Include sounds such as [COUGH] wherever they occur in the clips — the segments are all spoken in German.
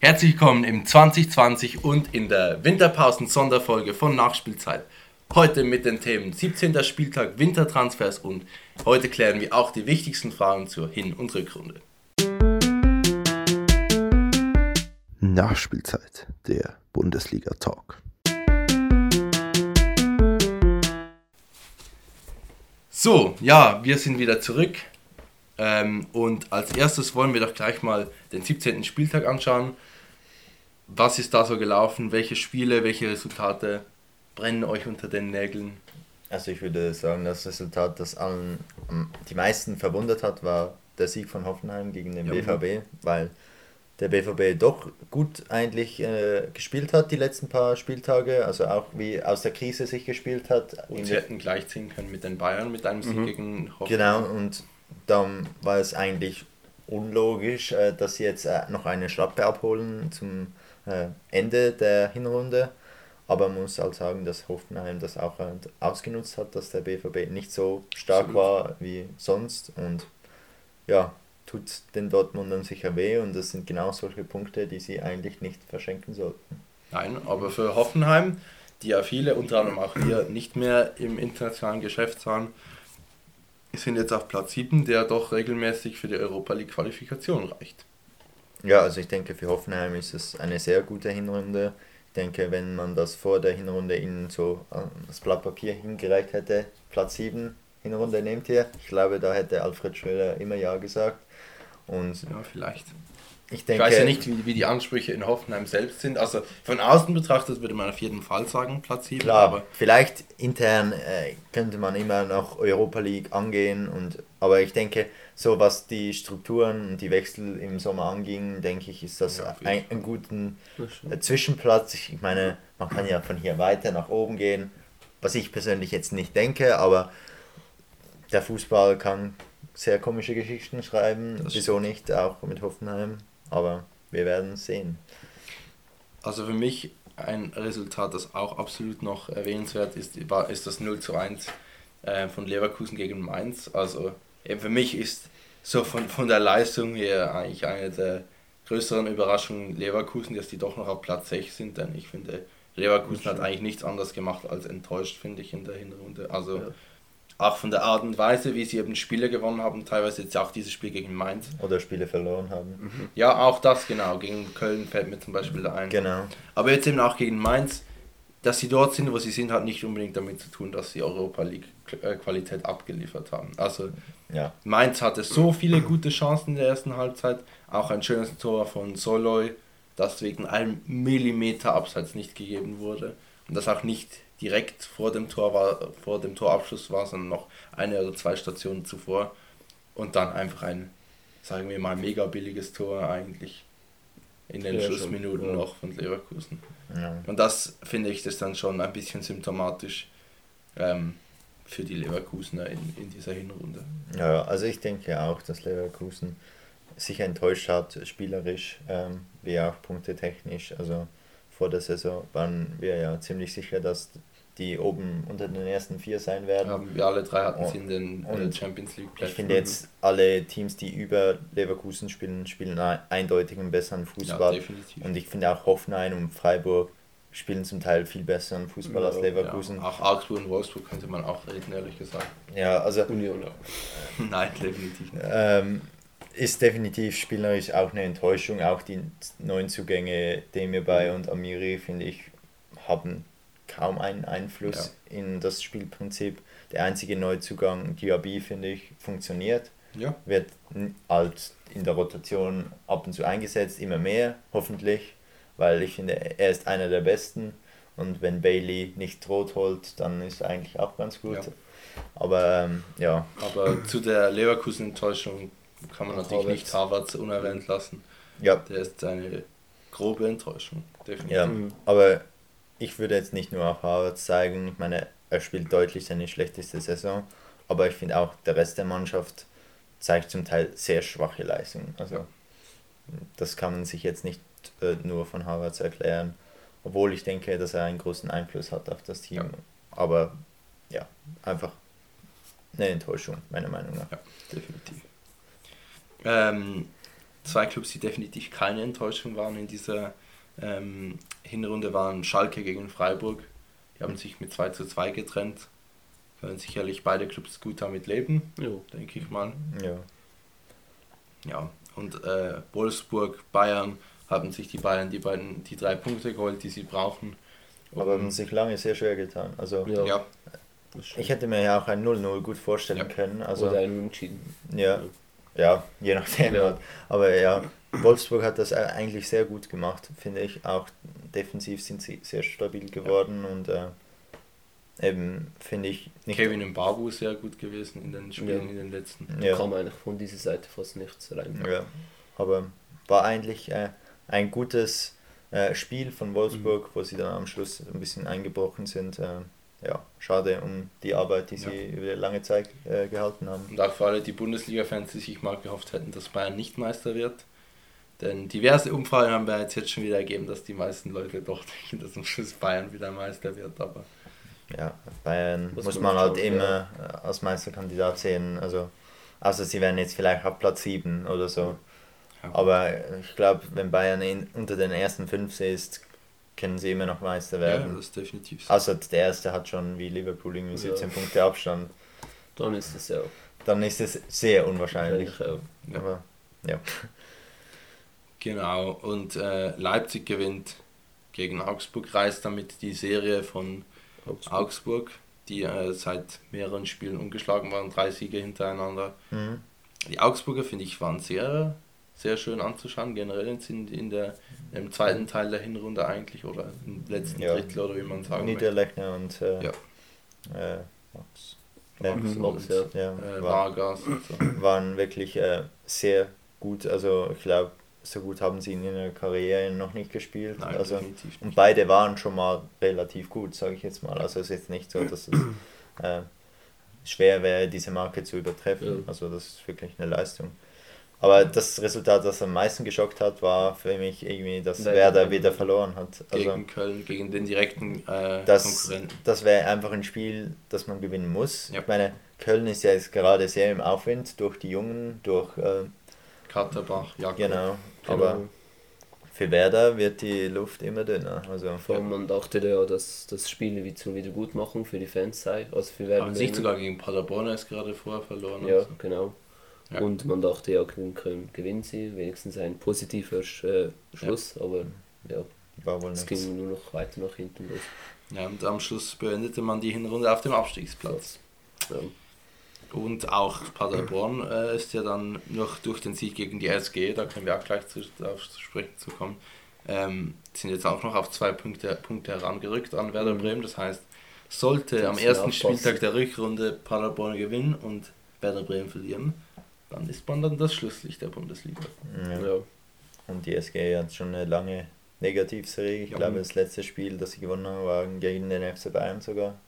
Herzlich willkommen im 2020 und in der Winterpausen-Sonderfolge von Nachspielzeit. Heute mit den Themen 17. Spieltag Wintertransfers und heute klären wir auch die wichtigsten Fragen zur Hin- und Rückrunde. Nachspielzeit, der Bundesliga-Talk. So, ja, wir sind wieder zurück. Ähm, und als erstes wollen wir doch gleich mal den 17. Spieltag anschauen. Was ist da so gelaufen? Welche Spiele, welche Resultate brennen euch unter den Nägeln? Also ich würde sagen, das Resultat, das allen die meisten verwundert hat, war der Sieg von Hoffenheim gegen den ja. BVB, weil der BVB doch gut eigentlich äh, gespielt hat die letzten paar Spieltage, also auch wie aus der Krise sich gespielt hat. Und sie hätten gleichziehen können mit den Bayern mit einem Sieg mhm. gegen Hoffenheim. Genau, und dann war es eigentlich unlogisch, äh, dass sie jetzt äh, noch eine Schlappe abholen zum äh, Ende der Hinrunde. Aber man muss halt sagen, dass Hoffenheim das auch ausgenutzt hat, dass der BVB nicht so stark Absolut. war wie sonst. Und ja, tut den Dortmundern sicher weh und das sind genau solche Punkte, die sie eigentlich nicht verschenken sollten. Nein, aber für Hoffenheim, die ja viele, unter anderem auch wir, nicht mehr im internationalen Geschäft waren, sind jetzt auf Platz 7, der doch regelmäßig für die Europa League Qualifikation reicht. Ja, also ich denke, für Hoffenheim ist es eine sehr gute Hinrunde. Ich denke, wenn man das vor der Hinrunde ihnen so das Blatt Papier hingereicht hätte, Platz 7, Hinrunde nehmt ihr, ich glaube, da hätte Alfred Schröder immer Ja gesagt. Und ja, vielleicht. Ich, denke, ich weiß ja nicht, wie, wie die Ansprüche in Hoffenheim selbst sind. Also von außen betrachtet würde man auf jeden Fall sagen, Platz 7. Klar, aber vielleicht intern äh, könnte man immer noch Europa League angehen. Und, aber ich denke, so was die Strukturen und die Wechsel im Sommer anging, denke ich, ist das ja, ein, ein guten äh, Zwischenplatz. Ich meine, man kann ja von hier weiter nach oben gehen, was ich persönlich jetzt nicht denke, aber der Fußball kann sehr komische Geschichten schreiben. Das Wieso nicht, auch mit Hoffenheim. Aber wir werden sehen. Also für mich ein Resultat, das auch absolut noch erwähnenswert ist, war, ist das 0 zu 1 äh, von Leverkusen gegen Mainz. Also eben für mich ist so von, von der Leistung her eigentlich eine der größeren Überraschungen Leverkusen, dass die doch noch auf Platz 6 sind, denn ich finde, Leverkusen hat eigentlich nichts anderes gemacht als enttäuscht, finde ich, in der Hinrunde. Also ja auch von der Art und Weise, wie sie eben Spiele gewonnen haben, teilweise jetzt auch dieses Spiel gegen Mainz. Oder Spiele verloren haben. Mhm. Ja, auch das, genau. Gegen Köln fällt mir zum Beispiel da ein. Genau. Aber jetzt eben auch gegen Mainz, dass sie dort sind, wo sie sind, hat nicht unbedingt damit zu tun, dass sie Europa League äh, Qualität abgeliefert haben. Also ja. Mainz hatte so viele gute Chancen in der ersten Halbzeit, auch ein schönes Tor von Soloy, das wegen einem Millimeter Abseits nicht gegeben wurde und das auch nicht direkt vor dem Tor war, vor dem Torabschluss war, sondern noch eine oder zwei Stationen zuvor. Und dann einfach ein, sagen wir mal, mega billiges Tor eigentlich in den ja, Schlussminuten schon, ja. noch von Leverkusen. Ja. Und das finde ich das dann schon ein bisschen symptomatisch ähm, für die Leverkusener in, in dieser Hinrunde. Ja, also ich denke auch, dass Leverkusen sich enttäuscht hat, spielerisch, ähm, wie auch punktetechnisch. Also vor der Saison waren wir ja ziemlich sicher, dass die oben unter den ersten vier sein werden. Ja, wir alle drei hatten sie in den und Champions League Plätzen. Ich finde jetzt alle Teams, die über Leverkusen spielen, spielen eindeutig einen besseren Fußball. Ja, definitiv. Und ich finde auch Hoffenheim und Freiburg spielen zum Teil viel besseren Fußball ja, als Leverkusen. Ja, auch Augsburg und Wolfsburg könnte man auch reden, ehrlich gesagt. Ja, also. Union [LAUGHS] Nein, definitiv nicht. Ähm, ist definitiv spielerisch auch eine Enttäuschung. Auch die neuen Zugänge, Demir Bay und Amiri, finde ich, haben kaum einen Einfluss ja. in das Spielprinzip. Der einzige Neuzugang, Diaby, finde ich, funktioniert. Ja. Wird halt in der Rotation ab und zu eingesetzt, immer mehr, hoffentlich, weil ich finde, er ist einer der Besten. Und wenn Bailey nicht rot holt, dann ist er eigentlich auch ganz gut. Ja. Aber ähm, ja. Aber zu der Leverkusen-Enttäuschung kann man natürlich Harvards. nicht Harvards unerwähnt lassen. Ja. Der ist eine grobe Enttäuschung, definitiv. Ja, aber ich würde jetzt nicht nur auf Harvard zeigen, ich meine, er spielt deutlich seine schlechteste Saison, aber ich finde auch, der Rest der Mannschaft zeigt zum Teil sehr schwache Leistungen. Also das kann man sich jetzt nicht äh, nur von Harvards erklären, obwohl ich denke, dass er einen großen Einfluss hat auf das Team. Ja. Aber ja, einfach eine Enttäuschung, meiner Meinung nach. Ja, definitiv. Ähm, zwei Clubs, die definitiv keine Enttäuschung waren in dieser ähm, Hinrunde, waren Schalke gegen Freiburg. Die haben sich mit 2 zu 2 getrennt. Können sicherlich beide Clubs gut damit leben, jo. denke ich mal. Ja. Ja, und äh, Wolfsburg, Bayern haben sich die Bayern die beiden die drei Punkte geholt, die sie brauchen. Aber haben sich lange sehr schwer getan. Also ja. ja. Ich hätte mir ja auch ein 0-0 gut vorstellen ja. können. Also, Oder ein Unentschieden. Ja, ja, je nachdem. Ja. Aber ja, Wolfsburg hat das eigentlich sehr gut gemacht, finde ich. Auch defensiv sind sie sehr stabil geworden ja. und äh, eben finde ich nicht. Kevin Mbabu sehr gut gewesen in den Spielen ja. in den letzten. Ja. kam eigentlich von dieser Seite fast nichts rein. Ja, aber war eigentlich äh, ein gutes äh, Spiel von Wolfsburg, mhm. wo sie dann am Schluss ein bisschen eingebrochen sind. Äh, ja, schade um die Arbeit, die sie ja. über lange Zeit äh, gehalten haben. Und auch für alle die Bundesliga-Fans, die sich mal gehofft hätten, dass Bayern nicht Meister wird. Denn diverse Umfragen haben wir jetzt, jetzt schon wieder ergeben, dass die meisten Leute doch denken, dass am Schluss Bayern wieder Meister wird. Aber ja, Bayern muss, muss man, halt schauen, immer ja. als Meisterkandidat sehen. Also, also sie werden jetzt vielleicht auf Platz 7 oder so. Ja. Aber ich glaube, wenn Bayern in, unter den ersten 5 ist, können sie immer noch Meister werden. Ja, das ist definitiv so. Also der erste hat schon wie Liverpool irgendwie 17 ja. Punkte Abstand. Dann ist es ja. Dann ist es sehr unwahrscheinlich. Ja. Aber ja. Genau, und äh, Leipzig gewinnt gegen Augsburg, reißt damit die Serie von Augsburg, Augsburg die äh, seit mehreren Spielen ungeschlagen waren, drei Siege hintereinander. Mhm. Die Augsburger, finde ich, waren sehr sehr schön anzuschauen, generell in, in der, im zweiten Teil der Hinrunde eigentlich oder im letzten ja. Drittel oder wie man sagen Niederlechner und äh, ja. äh, Max. Max, Max und, ja. Äh, waren wirklich äh, sehr gut, also ich glaube, so gut haben sie in ihrer Karriere noch nicht gespielt. Nein, also, und beide waren schon mal relativ gut, sage ich jetzt mal. Also es ist jetzt nicht so, dass es [CLEARS THROAT] äh, schwer wäre, diese Marke zu übertreffen. Ja. Also das ist wirklich eine Leistung. Aber das Resultat, das am meisten geschockt hat, war für mich irgendwie, dass Nein, Werder wieder verloren hat. Also, gegen Köln, gegen den direkten äh, das, Konkurrenten. Das wäre einfach ein Spiel, das man gewinnen muss. Ja. Ich meine, Köln ist ja jetzt gerade sehr im Aufwind durch die Jungen, durch äh, Katterbach, Jakob. Genau, aber genau. für Werder wird die Luft immer dünner. Also, allem man dachte ja, dass das Spiel wie zur Wiedergutmachung für die Fans sei. Also für Werder. nicht sogar gegen Paderborn ist gerade vorher verloren. Ja, also. genau. Ja. Und man dachte, ja, gegen Köln gewinnen sie, wenigstens ein positiver äh, Schluss, ja. aber ja, War wohl es ging nur noch weiter nach hinten los. Ja, und am Schluss beendete man die Hinrunde auf dem Abstiegsplatz. Ja. Und auch Paderborn äh, ist ja dann noch durch den Sieg gegen die SG, da können wir auch gleich zu, darauf zu sprechen zu kommen, ähm, sind jetzt auch noch auf zwei Punkte, Punkte herangerückt an Werder mhm. Bremen. Das heißt, sollte am ersten Spieltag der Rückrunde Paderborn gewinnen und Werder Bremen verlieren, dann ist man dann das Schlusslicht der Bundesliga. Ja. ja. Und die SG hat schon eine lange Negativserie. Ich ja. glaube, das letzte Spiel, das sie gewonnen haben, war gegen den FC Bayern sogar.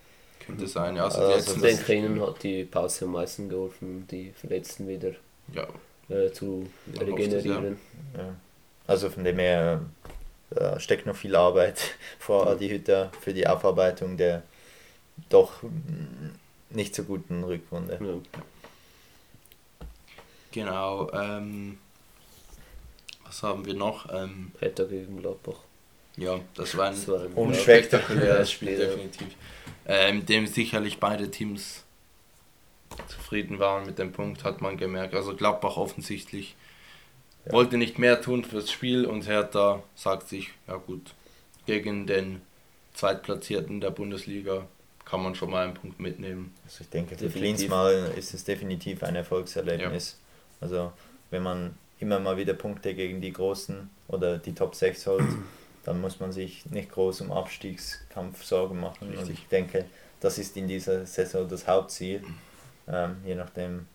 Könnte sein, ja. Also, also ich denke, ihnen hat die Pause am meisten geholfen, die Verletzten wieder ja. äh, zu regenerieren. Ja. Also von dem her äh, steckt noch viel Arbeit [LAUGHS] vor Adi Hütter für die Aufarbeitung der doch nicht so guten Rückrunde. Ja. Genau. Ähm, was haben wir noch? Ähm, Hertha gegen Gladbach. Ja, das war ein, das war ein unspektakuläres [LAUGHS] Spiel, definitiv. Äh, in dem sicherlich beide Teams zufrieden waren mit dem Punkt, hat man gemerkt. Also Gladbach offensichtlich ja. wollte nicht mehr tun fürs Spiel und Hertha sagt sich, ja gut, gegen den Zweitplatzierten der Bundesliga kann man schon mal einen Punkt mitnehmen. Also ich denke, für Klinsmann ist es definitiv ein Erfolgserlebnis. Ja. Also wenn man immer mal wieder Punkte gegen die Großen oder die Top 6 holt, dann muss man sich nicht groß um Abstiegskampf Sorgen machen. Richtig. Und ich denke, das ist in dieser Saison das Hauptziel. Ähm, je nachdem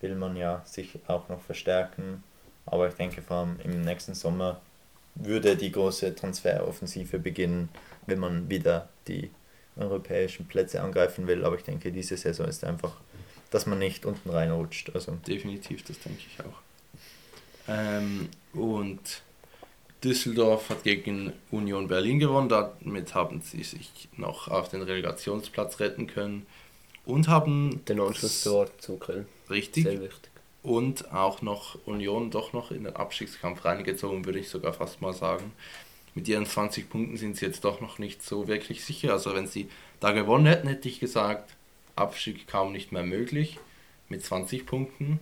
will man ja sich auch noch verstärken. Aber ich denke vor allem im nächsten Sommer würde die große Transferoffensive beginnen, wenn man wieder die europäischen Plätze angreifen will. Aber ich denke, diese Saison ist einfach dass man nicht unten reinrutscht. Also. Definitiv, das denke ich auch. Ähm, und Düsseldorf hat gegen Union Berlin gewonnen, damit haben sie sich noch auf den Relegationsplatz retten können und haben den Anschluss dort zu Köln. Richtig. Sehr wichtig. und auch noch Union doch noch in den Abstiegskampf reingezogen, würde ich sogar fast mal sagen. Mit ihren 20 Punkten sind sie jetzt doch noch nicht so wirklich sicher. Also wenn sie da gewonnen hätten, hätte ich gesagt, Abstieg kaum nicht mehr möglich. Mit 20 Punkten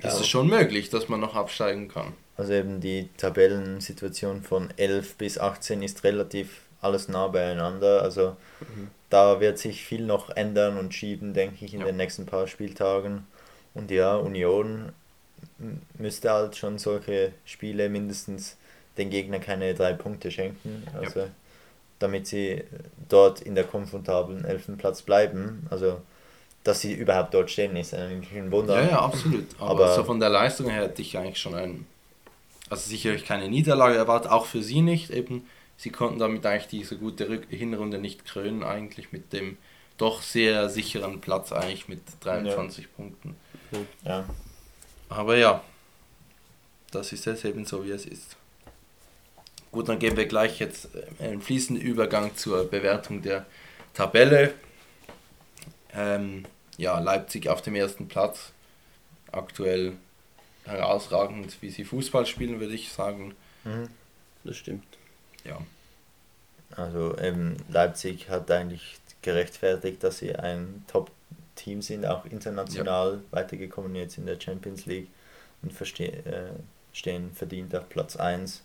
ja, ist es schon möglich, dass man noch absteigen kann. Also eben die Tabellensituation von 11 bis 18 ist relativ alles nah beieinander. Also mhm. da wird sich viel noch ändern und schieben, denke ich, in ja. den nächsten paar Spieltagen. Und ja, Union müsste halt schon solche Spiele mindestens den Gegner keine drei Punkte schenken. Also ja. damit sie dort in der komfortablen Elfenplatz bleiben. Also dass sie überhaupt dort stehen, ist eigentlich ein Wunder. Ja, ja, absolut. Aber, Aber so von der Leistung her hätte ich eigentlich schon ein, also sicherlich keine Niederlage erwartet, auch für sie nicht. Eben, sie konnten damit eigentlich diese gute Hinrunde nicht krönen, eigentlich mit dem doch sehr sicheren Platz eigentlich mit 23 ja. Punkten. Ja. Aber ja, das ist jetzt eben so, wie es ist. Gut, dann gehen wir gleich jetzt einen fließenden Übergang zur Bewertung der Tabelle. Ähm, ja, Leipzig auf dem ersten Platz. Aktuell herausragend, wie sie Fußball spielen, würde ich sagen. Mhm. Das stimmt. Ja. Also eben Leipzig hat eigentlich gerechtfertigt, dass sie ein Top-Team sind, auch international ja. weitergekommen jetzt in der Champions League und äh, stehen verdient auf Platz 1.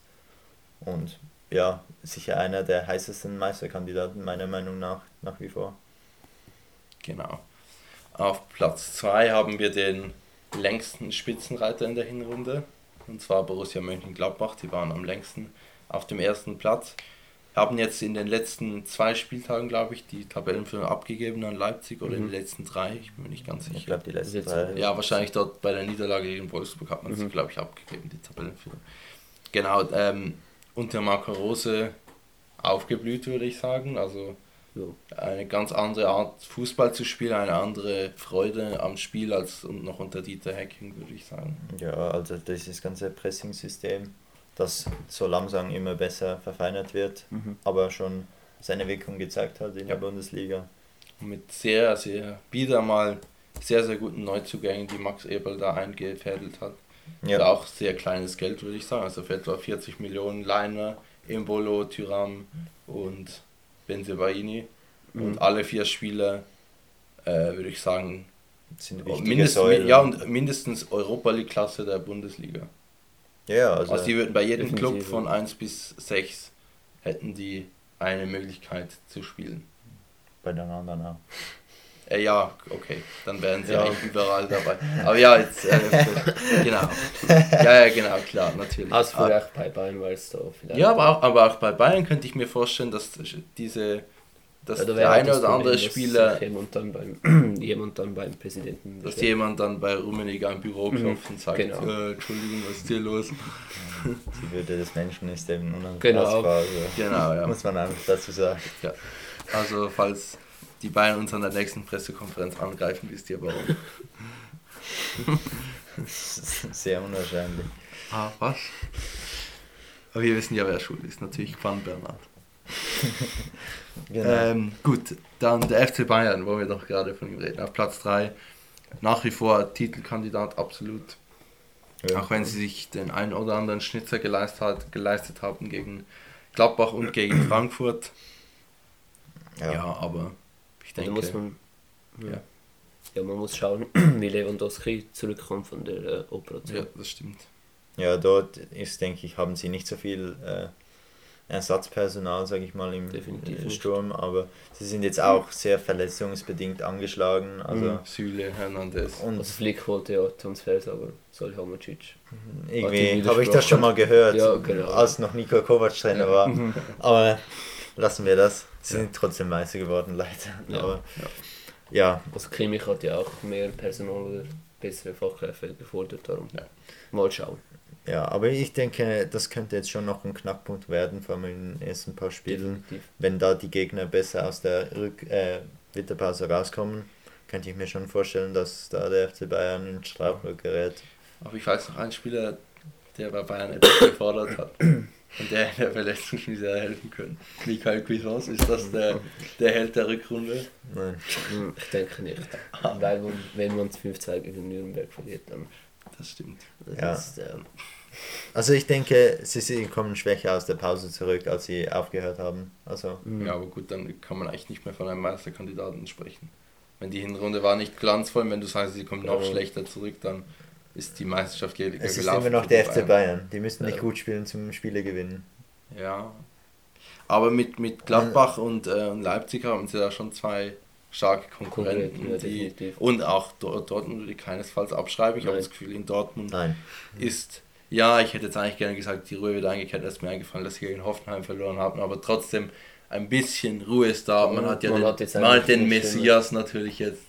Und ja, sicher einer der heißesten Meisterkandidaten meiner Meinung nach nach wie vor. Genau. Auf Platz 2 haben wir den längsten Spitzenreiter in der Hinrunde, und zwar Borussia Mönchengladbach, die waren am längsten auf dem ersten Platz. Haben jetzt in den letzten zwei Spieltagen, glaube ich, die Tabellenführung abgegeben an Leipzig oder mhm. in den letzten drei, ich bin mir nicht ganz sicher. Ich glaube, die letzten drei. Ja, wahrscheinlich dort bei der Niederlage gegen Wolfsburg hat man mhm. sie, glaube ich, abgegeben, die Tabellenführung. Genau, ähm, unter Marco Rose aufgeblüht, würde ich sagen. Also eine ganz andere Art Fußball zu spielen, eine andere Freude am Spiel als noch unter Dieter Hacking, würde ich sagen. Ja, also dieses ganze Pressing-System, das so langsam immer besser verfeinert wird, mhm. aber schon seine Wirkung gezeigt hat in ja. der Bundesliga. mit sehr, sehr, wieder mal sehr, sehr guten Neuzugängen, die Max Eberl da eingefädelt hat. Ja. auch sehr kleines Geld, würde ich sagen. Also für etwa 40 Millionen Leiner, Embolo, Tyram und Benzebaini. Mhm. Und alle vier Spiele, äh, würde ich sagen, sind mindestens, ja, und mindestens Europa League-Klasse der Bundesliga. Ja, also, also die würden bei jedem Club von 1 bis 6 hätten die eine Möglichkeit zu spielen. Bei den anderen auch. Äh, ja, okay, dann wären sie ja. eigentlich überall dabei. Aber ja, jetzt, äh, [LAUGHS] genau. Ja, ja, genau, klar, natürlich. Also vielleicht bei Bayern, weil es da vielleicht. Ja, aber auch, aber auch bei Bayern könnte ich mir vorstellen, dass diese dass ja, der eine oder andere Spieler. Jemand dann, beim, [CLEARS THROAT] jemand dann beim Präsidenten. Dass jemand dann bei Rummenigge am Büro mhm. klopft und sagt: genau. äh, Entschuldigung, was ist hier los? Die Würde des Menschen ist eben unantastbar. Genau, also genau ja. Muss man einfach dazu sagen. Ja. Also, falls die Bayern uns an der nächsten Pressekonferenz angreifen, wisst ihr warum. [LAUGHS] Sehr unwahrscheinlich. Ah, was? Aber wir wissen ja, wer schuld ist. Natürlich Juan Bernhard. [LAUGHS] genau. ähm, gut, dann der FC Bayern, wo wir doch gerade von ihm reden, auf Platz 3. Nach wie vor Titelkandidat, absolut. Ja. Auch wenn sie sich den einen oder anderen Schnitzer geleistet, hat, geleistet haben gegen Gladbach und gegen [CLEARS THROAT] Frankfurt. Ja, ja aber denke. muss man, ja. ja. man muss schauen, [CLEARS THROAT] wie Lewandowski zurückkommt von der äh, Operation. Ja, das stimmt. Ja, dort ist, denke ich, haben sie nicht so viel äh, Ersatzpersonal, sage ich mal, im Definitiv Sturm, aber sie sind jetzt auch sehr verletzungsbedingt angeschlagen. Also mhm. Süle, Hernandez. Und also Flick wollte ja Transfers, aber Salihamidzic. Mhm. Irgendwie habe ich das schon mal gehört, ja, genau. als noch Nico Kovac Trainer ja. war. [LAUGHS] Aber lassen wir das. Sie ja. sind trotzdem Meister geworden, leider. Ja. Aber, ja. Also Kimmich hat ja auch mehr Personal oder bessere Fachkräfte gefordert, darum mal schauen. Ja, aber ich denke, das könnte jetzt schon noch ein Knackpunkt werden, vor allem in den ersten paar Spielen. Definitiv. Wenn da die Gegner besser aus der Rück äh, Winterpause rauskommen, könnte ich mir schon vorstellen, dass da der FC Bayern in Strafloch gerät. Aber ich weiß noch einen Spieler, der bei Bayern etwas gefordert hat. Und könnte er in der Verletzungsschmiede sehr helfen können. Michael Cuisance, ist das der, der Held der Rückrunde? Nein, [LAUGHS] ich denke nicht. Weil wenn man es 5-2 gegen Nürnberg verliert, dann. Das stimmt. Das ja. Ist, äh, also ich denke, sie kommen schwächer aus der Pause zurück, als sie aufgehört haben. Also, ja, aber gut, dann kann man eigentlich nicht mehr von einem Meisterkandidaten sprechen. Wenn die Hinrunde war nicht glanzvoll, wenn du sagst, sie kommen noch ja. schlechter zurück, dann ist die Meisterschaft gelaufen. Es ist immer noch der FC Bayern. Die müssen nicht ja. gut spielen zum Spiele gewinnen. Ja. Aber mit, mit Gladbach und, äh, Leipzig haben sie da schon zwei starke Konkurrenten. Ja, die, und auch Dortmund würde ich keinesfalls abschreiben. Ich habe das Gefühl, in Dortmund Nein. ist, ja, ich hätte jetzt eigentlich gerne gesagt, die Ruhe wird eingekehrt. Es ist mir eingefallen, dass sie gegen Hoffenheim verloren haben, aber trotzdem ein bisschen Ruhe ist da. Man hat ja man den, hat man den Messias natürlich jetzt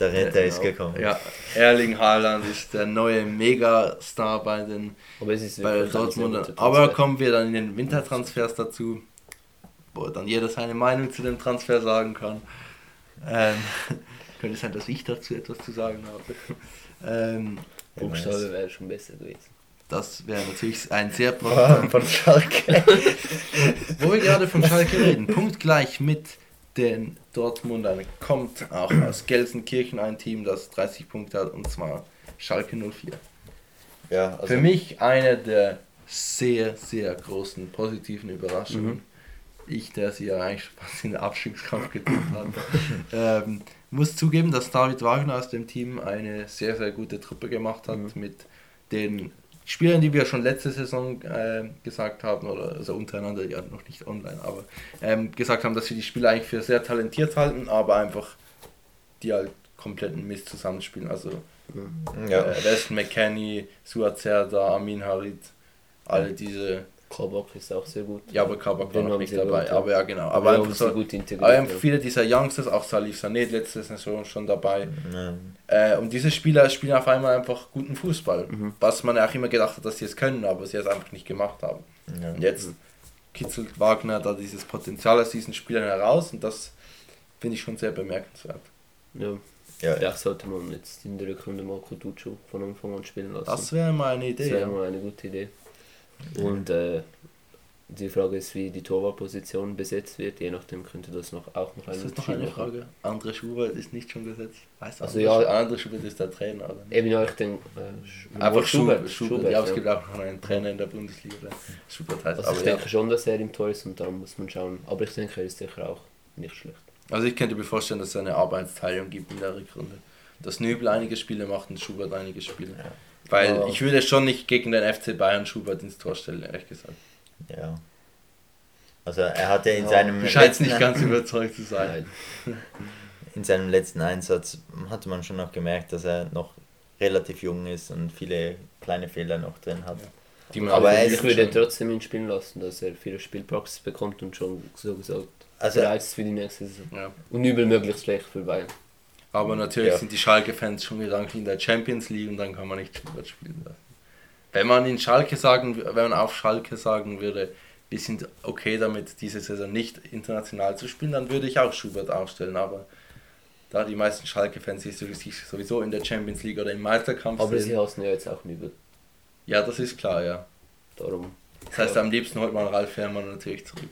der Retter ist gekommen. Ja, Erling Haaland ist der neue Megastar bei den Aber es ist bei Dortmund. Aber kommen wir dann in den Wintertransfers dazu, wo dann jeder seine Meinung zu dem Transfer sagen kann. Ähm, [LAUGHS] könnte sein, dass ich dazu etwas zu sagen habe. [LAUGHS] Ähm, Buchstabe wäre schon besser gewesen. Das wäre natürlich ein sehr [LAUGHS] von Schalke. Wo wir gerade von Schalke reden, punktgleich mit den Dortmundern kommt auch aus Gelsenkirchen ein Team, das 30 Punkte hat, und zwar Schalke 04. Ja, also Für mich eine der sehr, sehr großen positiven Überraschungen. Mhm. Ich, der sie ja eigentlich fast in den Abstiegskampf getippt hat, [LAUGHS] ähm, muss zugeben, dass David Wagner aus dem Team eine sehr, sehr gute Truppe gemacht hat mhm. mit den Spielern, die wir schon letzte Saison äh, gesagt haben, oder also untereinander, ja noch nicht online, aber ähm, gesagt haben, dass wir die Spieler eigentlich für sehr talentiert halten, aber einfach die halt kompletten Mist zusammenspielen. Also ja. äh, Weston McKenney, Suat Serda, Amin Harid, alle diese Kabak ist auch sehr gut. Ja, aber Kabak war noch nicht dabei. Gut, aber ja, genau. Aber, einfach, so, gut aber einfach viele dieser Youngsters, auch Salif Sané letzte Saison schon dabei. Mhm. Äh, und diese Spieler spielen auf einmal einfach guten Fußball. Mhm. Was man ja auch immer gedacht hat, dass sie es können, aber sie es einfach nicht gemacht haben. Ja. Und jetzt kitzelt Wagner da dieses Potenzial aus diesen Spielern heraus und das finde ich schon sehr bemerkenswert. Ja. Ja, ja. sollte man jetzt in der Rückrunde Marco Duccio von Anfang an spielen lassen. Das wäre mal eine Idee. Das wäre mal eine gute Idee. Und äh, die Frage ist, wie die Torwartposition besetzt wird. Je nachdem könnte das noch auch noch eine, das ist noch eine Frage. Andere Schubert ist nicht schon gesetzt. Weißt du, also ja, andere Schubert ist der Trainer. Oder? Eben ja, ich denke. Äh, Einfach Schubert. Schubert, Schubert. Ja, es gibt auch noch einen Trainer in der Bundesliga, Schubert heißt. Also ich denke ja. schon, dass er im Tor ist und darum muss man schauen. Aber ich denke, er ist sicher auch nicht schlecht. Also ich könnte mir vorstellen, dass es eine Arbeitsteilung gibt in der Rückrunde. Dass Nöbel einige Spiele macht und Schubert einige Spiele. Ja. Weil ja. ich würde schon nicht gegen den FC Bayern Schubert ins Tor stellen, ehrlich gesagt. Ja. Also er hatte in ja, seinem. Du scheinst nicht ganz überzeugt zu sein. In seinem letzten Einsatz hatte man schon noch gemerkt, dass er noch relativ jung ist und viele kleine Fehler noch drin hat. Ja. aber er ich würde trotzdem ihn spielen lassen, dass er viele Spielpraxis bekommt und schon so gesagt also, für die nächste Saison. Ja. Und übel möglichst schlecht für Bayern. Aber natürlich ja. sind die Schalke-Fans schon gedanklich in der Champions League und dann kann man nicht Schubert spielen lassen. Wenn man in Schalke sagen, wenn man auf Schalke sagen würde, wir sind okay damit, diese Saison nicht international zu spielen, dann würde ich auch Schubert aufstellen. Aber da die meisten Schalke-Fans sich sowieso in der Champions League oder im Meisterkampf Aber sie hassen ja jetzt auch Nübel. Ja, das ist klar, ja. Darum. Das heißt, am liebsten holt man Ralf Fährmann natürlich zurück.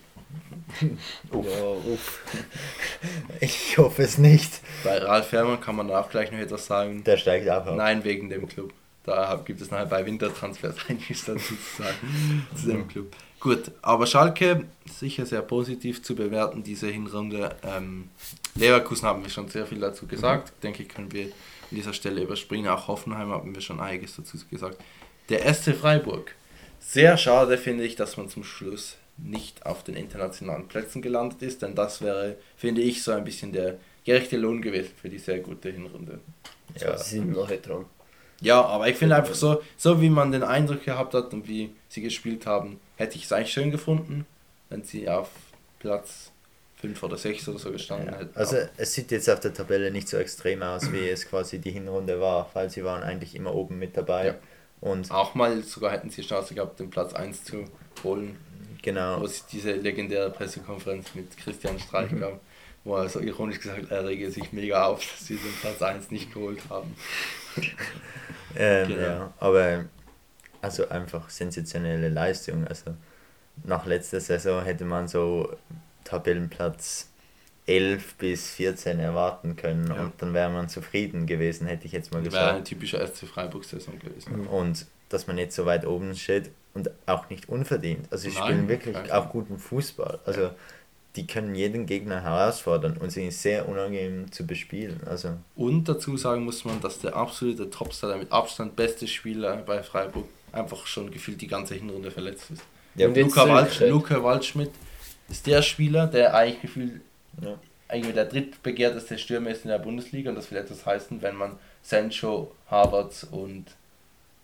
Uff. Ja, uff. [LAUGHS] Ich hoffe es nicht. Bei Ralf Fährmann kann man auch gleich noch etwas sagen. Der steigt ab. Nein, wegen dem Club. Da gibt es nachher bei Wintertransfers [LAUGHS] einiges dazu zu sagen, zu dem Club. Gut, aber Schalke sicher sehr positiv zu bewerten, diese Hinrunde. Ähm, Leverkusen haben wir schon sehr viel dazu gesagt. Mhm. Denke ich, können wir an dieser Stelle überspringen. Auch Hoffenheim haben wir schon einiges dazu gesagt. Der SC Freiburg. Sehr schade finde ich, dass man zum Schluss nicht auf den internationalen Plätzen gelandet ist, denn das wäre, finde ich, so ein bisschen der gerechte Lohn gewesen für die sehr gute Hinrunde. Ja, sie sind noch dran. Ja, aber ich finde einfach so, so wie man den Eindruck gehabt hat und wie sie gespielt haben, hätte ich es eigentlich schön gefunden, wenn sie auf Platz 5 oder 6 oder so gestanden ja. hätten. Also es sieht jetzt auf der Tabelle nicht so extrem aus, wie es quasi die Hinrunde war, weil sie waren eigentlich immer oben mit dabei. Ja. Und auch mal sogar hätten sie Chance gehabt, den Platz 1 zu holen. Genau. Wo es diese legendäre Pressekonferenz mit Christian Streich mhm. gab, wo er so ironisch gesagt er rege sich mega auf, dass sie den Platz 1 nicht geholt haben. [LAUGHS] ähm, genau. Ja, aber also einfach sensationelle Leistung. Also nach letzter Saison hätte man so Tabellenplatz 11 bis 14 erwarten können ja. und dann wäre man zufrieden gewesen, hätte ich jetzt mal gesagt. Wäre eine typische SC Freiburg-Saison gewesen. Und dass man jetzt so weit oben steht und auch nicht unverdient. Also sie Nein, spielen wirklich auch guten Fußball. Also ja. die können jeden Gegner herausfordern und sind sehr unangenehm zu bespielen. Also und dazu sagen muss man, dass der absolute Topstar, der mit Abstand beste Spieler bei Freiburg einfach schon gefühlt die ganze Hinrunde verletzt ist. Ja, Luca, Wald, Luca Waldschmidt ist der Spieler, der eigentlich gefühlt ja. eigentlich der drittbegehrteste Stürmer ist in der Bundesliga und das will etwas heißen, wenn man Sancho, Harvard und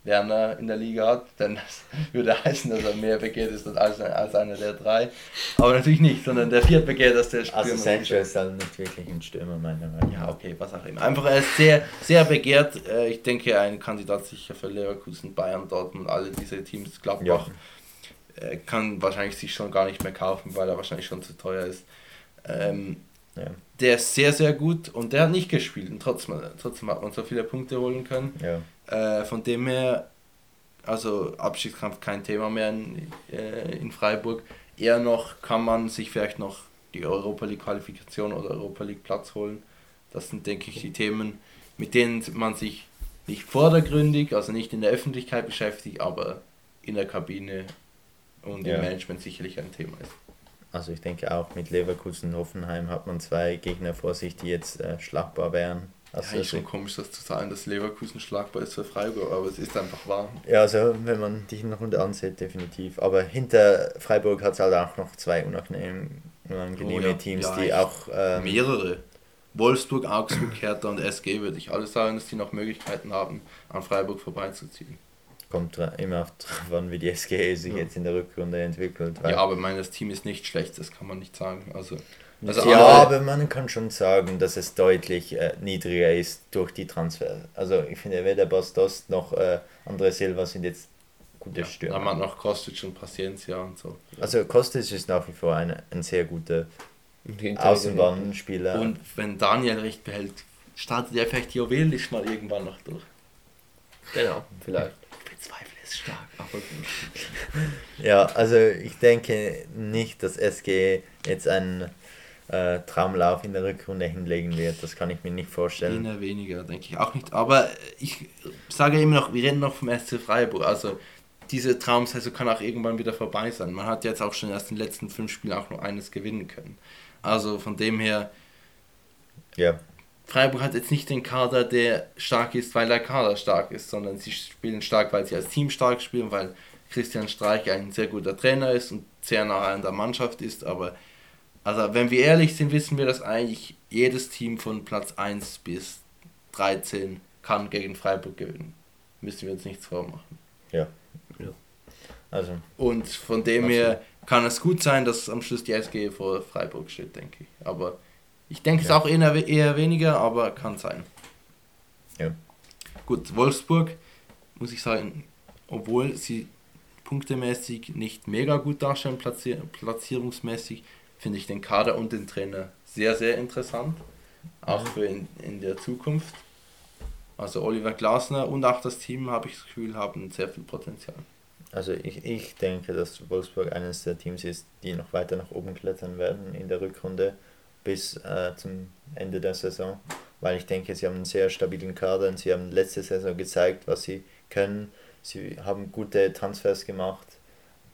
Werner in der Liga hat, dann [LAUGHS] würde heißen, dass er mehr begehrt ist als, als einer der drei. Aber natürlich nicht, sondern der viertbegehrteste Stürmer. Also Sancho ist halt nicht wirklich ein Stürmer, meiner Meinung nach. Ja, okay, was auch immer. Einfach, er ist sehr, sehr begehrt. Äh, ich denke, ein Kandidat sicher für Leverkusen, Bayern, Dortmund, alle diese Teams, Gladbach, ja. Äh, kann wahrscheinlich sich schon gar nicht mehr kaufen, weil er wahrscheinlich schon zu teuer ist. Ähm, ja. Der ist sehr, sehr gut und der hat nicht gespielt und trotzdem, trotzdem hat man so viele Punkte holen können. Ja. Äh, von dem her, also Abschiedskampf kein Thema mehr in, äh, in Freiburg. Eher noch kann man sich vielleicht noch die Europa League Qualifikation oder Europa League Platz holen. Das sind, denke ich, die Themen, mit denen man sich nicht vordergründig, also nicht in der Öffentlichkeit beschäftigt, aber in der Kabine und ja. im Management sicherlich ein Thema ist. Also ich denke auch mit Leverkusen und Hoffenheim hat man zwei Gegner vor sich, die jetzt äh, schlagbar wären. Also ja, ist schon komisch, das zu sagen, dass Leverkusen schlagbar ist für Freiburg, aber es ist einfach wahr. Ja, also wenn man die Runde ansieht, definitiv. Aber hinter Freiburg hat es halt auch noch zwei unangenehme, unangenehme oh, ja. Teams, ja, die auch... Ähm, mehrere. Wolfsburg, Augsburg, Hertha und SG würde ich alles sagen, dass die noch Möglichkeiten haben, an Freiburg vorbeizuziehen. Kommt immer auf [LAUGHS] an, wie die SG sich ja. jetzt in der Rückrunde entwickelt. ja, aber ich meine, das Team ist nicht schlecht, das kann man nicht sagen. Also also ja, aber man kann schon sagen, dass es deutlich äh, niedriger ist durch die Transfer. Also ich finde, weder Bastos noch äh, André Silva sind jetzt gute ja, Stürmer. Dann hat noch Kostic und Paciencia und so. Also Kostic ist nach wie vor eine, ein sehr guter Außenbahnspieler. Und wenn Daniel recht behält, startet er vielleicht Jovelic mal irgendwann noch durch. Genau, vielleicht. Bezweifle ist stark, aber gut. [LAUGHS] ja, also ich denke nicht, dass SG jetzt ein äh, Traumlauf in der Rückrunde hinlegen wird. Das kann ich mir nicht vorstellen. Eher weniger, denke ich auch nicht. Aber ich sage immer noch, wir reden noch vom SC Freiburg. Also diese Traumsaison kann auch irgendwann wieder vorbei sein. Man hat jetzt auch schon erst in den letzten fünf Spielen auch nur eines gewinnen können. Also von dem her, ja. Freiburg hat jetzt nicht den Kader, der stark ist, weil der Kader stark ist, sondern sie spielen stark, weil sie als Team stark spielen, weil Christian Streich ein sehr guter Trainer ist und sehr nah an der Mannschaft ist, aber also wenn wir ehrlich sind, wissen wir, dass eigentlich jedes Team von Platz 1 bis 13 kann gegen Freiburg gewinnen. Müssen wir uns nichts vormachen. Ja. ja. Also. Und von dem her kann es gut sein, dass am Schluss die SG vor Freiburg steht, denke ich. Aber ich denke ja. es auch eher, eher weniger, aber kann sein. Ja. Gut, Wolfsburg, muss ich sagen, obwohl sie punktemäßig nicht mega gut darstellen, platzier platzierungsmäßig, finde ich den Kader und den Trainer sehr, sehr interessant. Auch für in, in der Zukunft. Also Oliver Glasner und auch das Team, habe ich das Gefühl, haben sehr viel Potenzial. Also ich, ich denke, dass Wolfsburg eines der Teams ist, die noch weiter nach oben klettern werden in der Rückrunde bis äh, zum Ende der Saison. Weil ich denke, sie haben einen sehr stabilen Kader und sie haben letzte Saison gezeigt, was sie können. Sie haben gute Transfers gemacht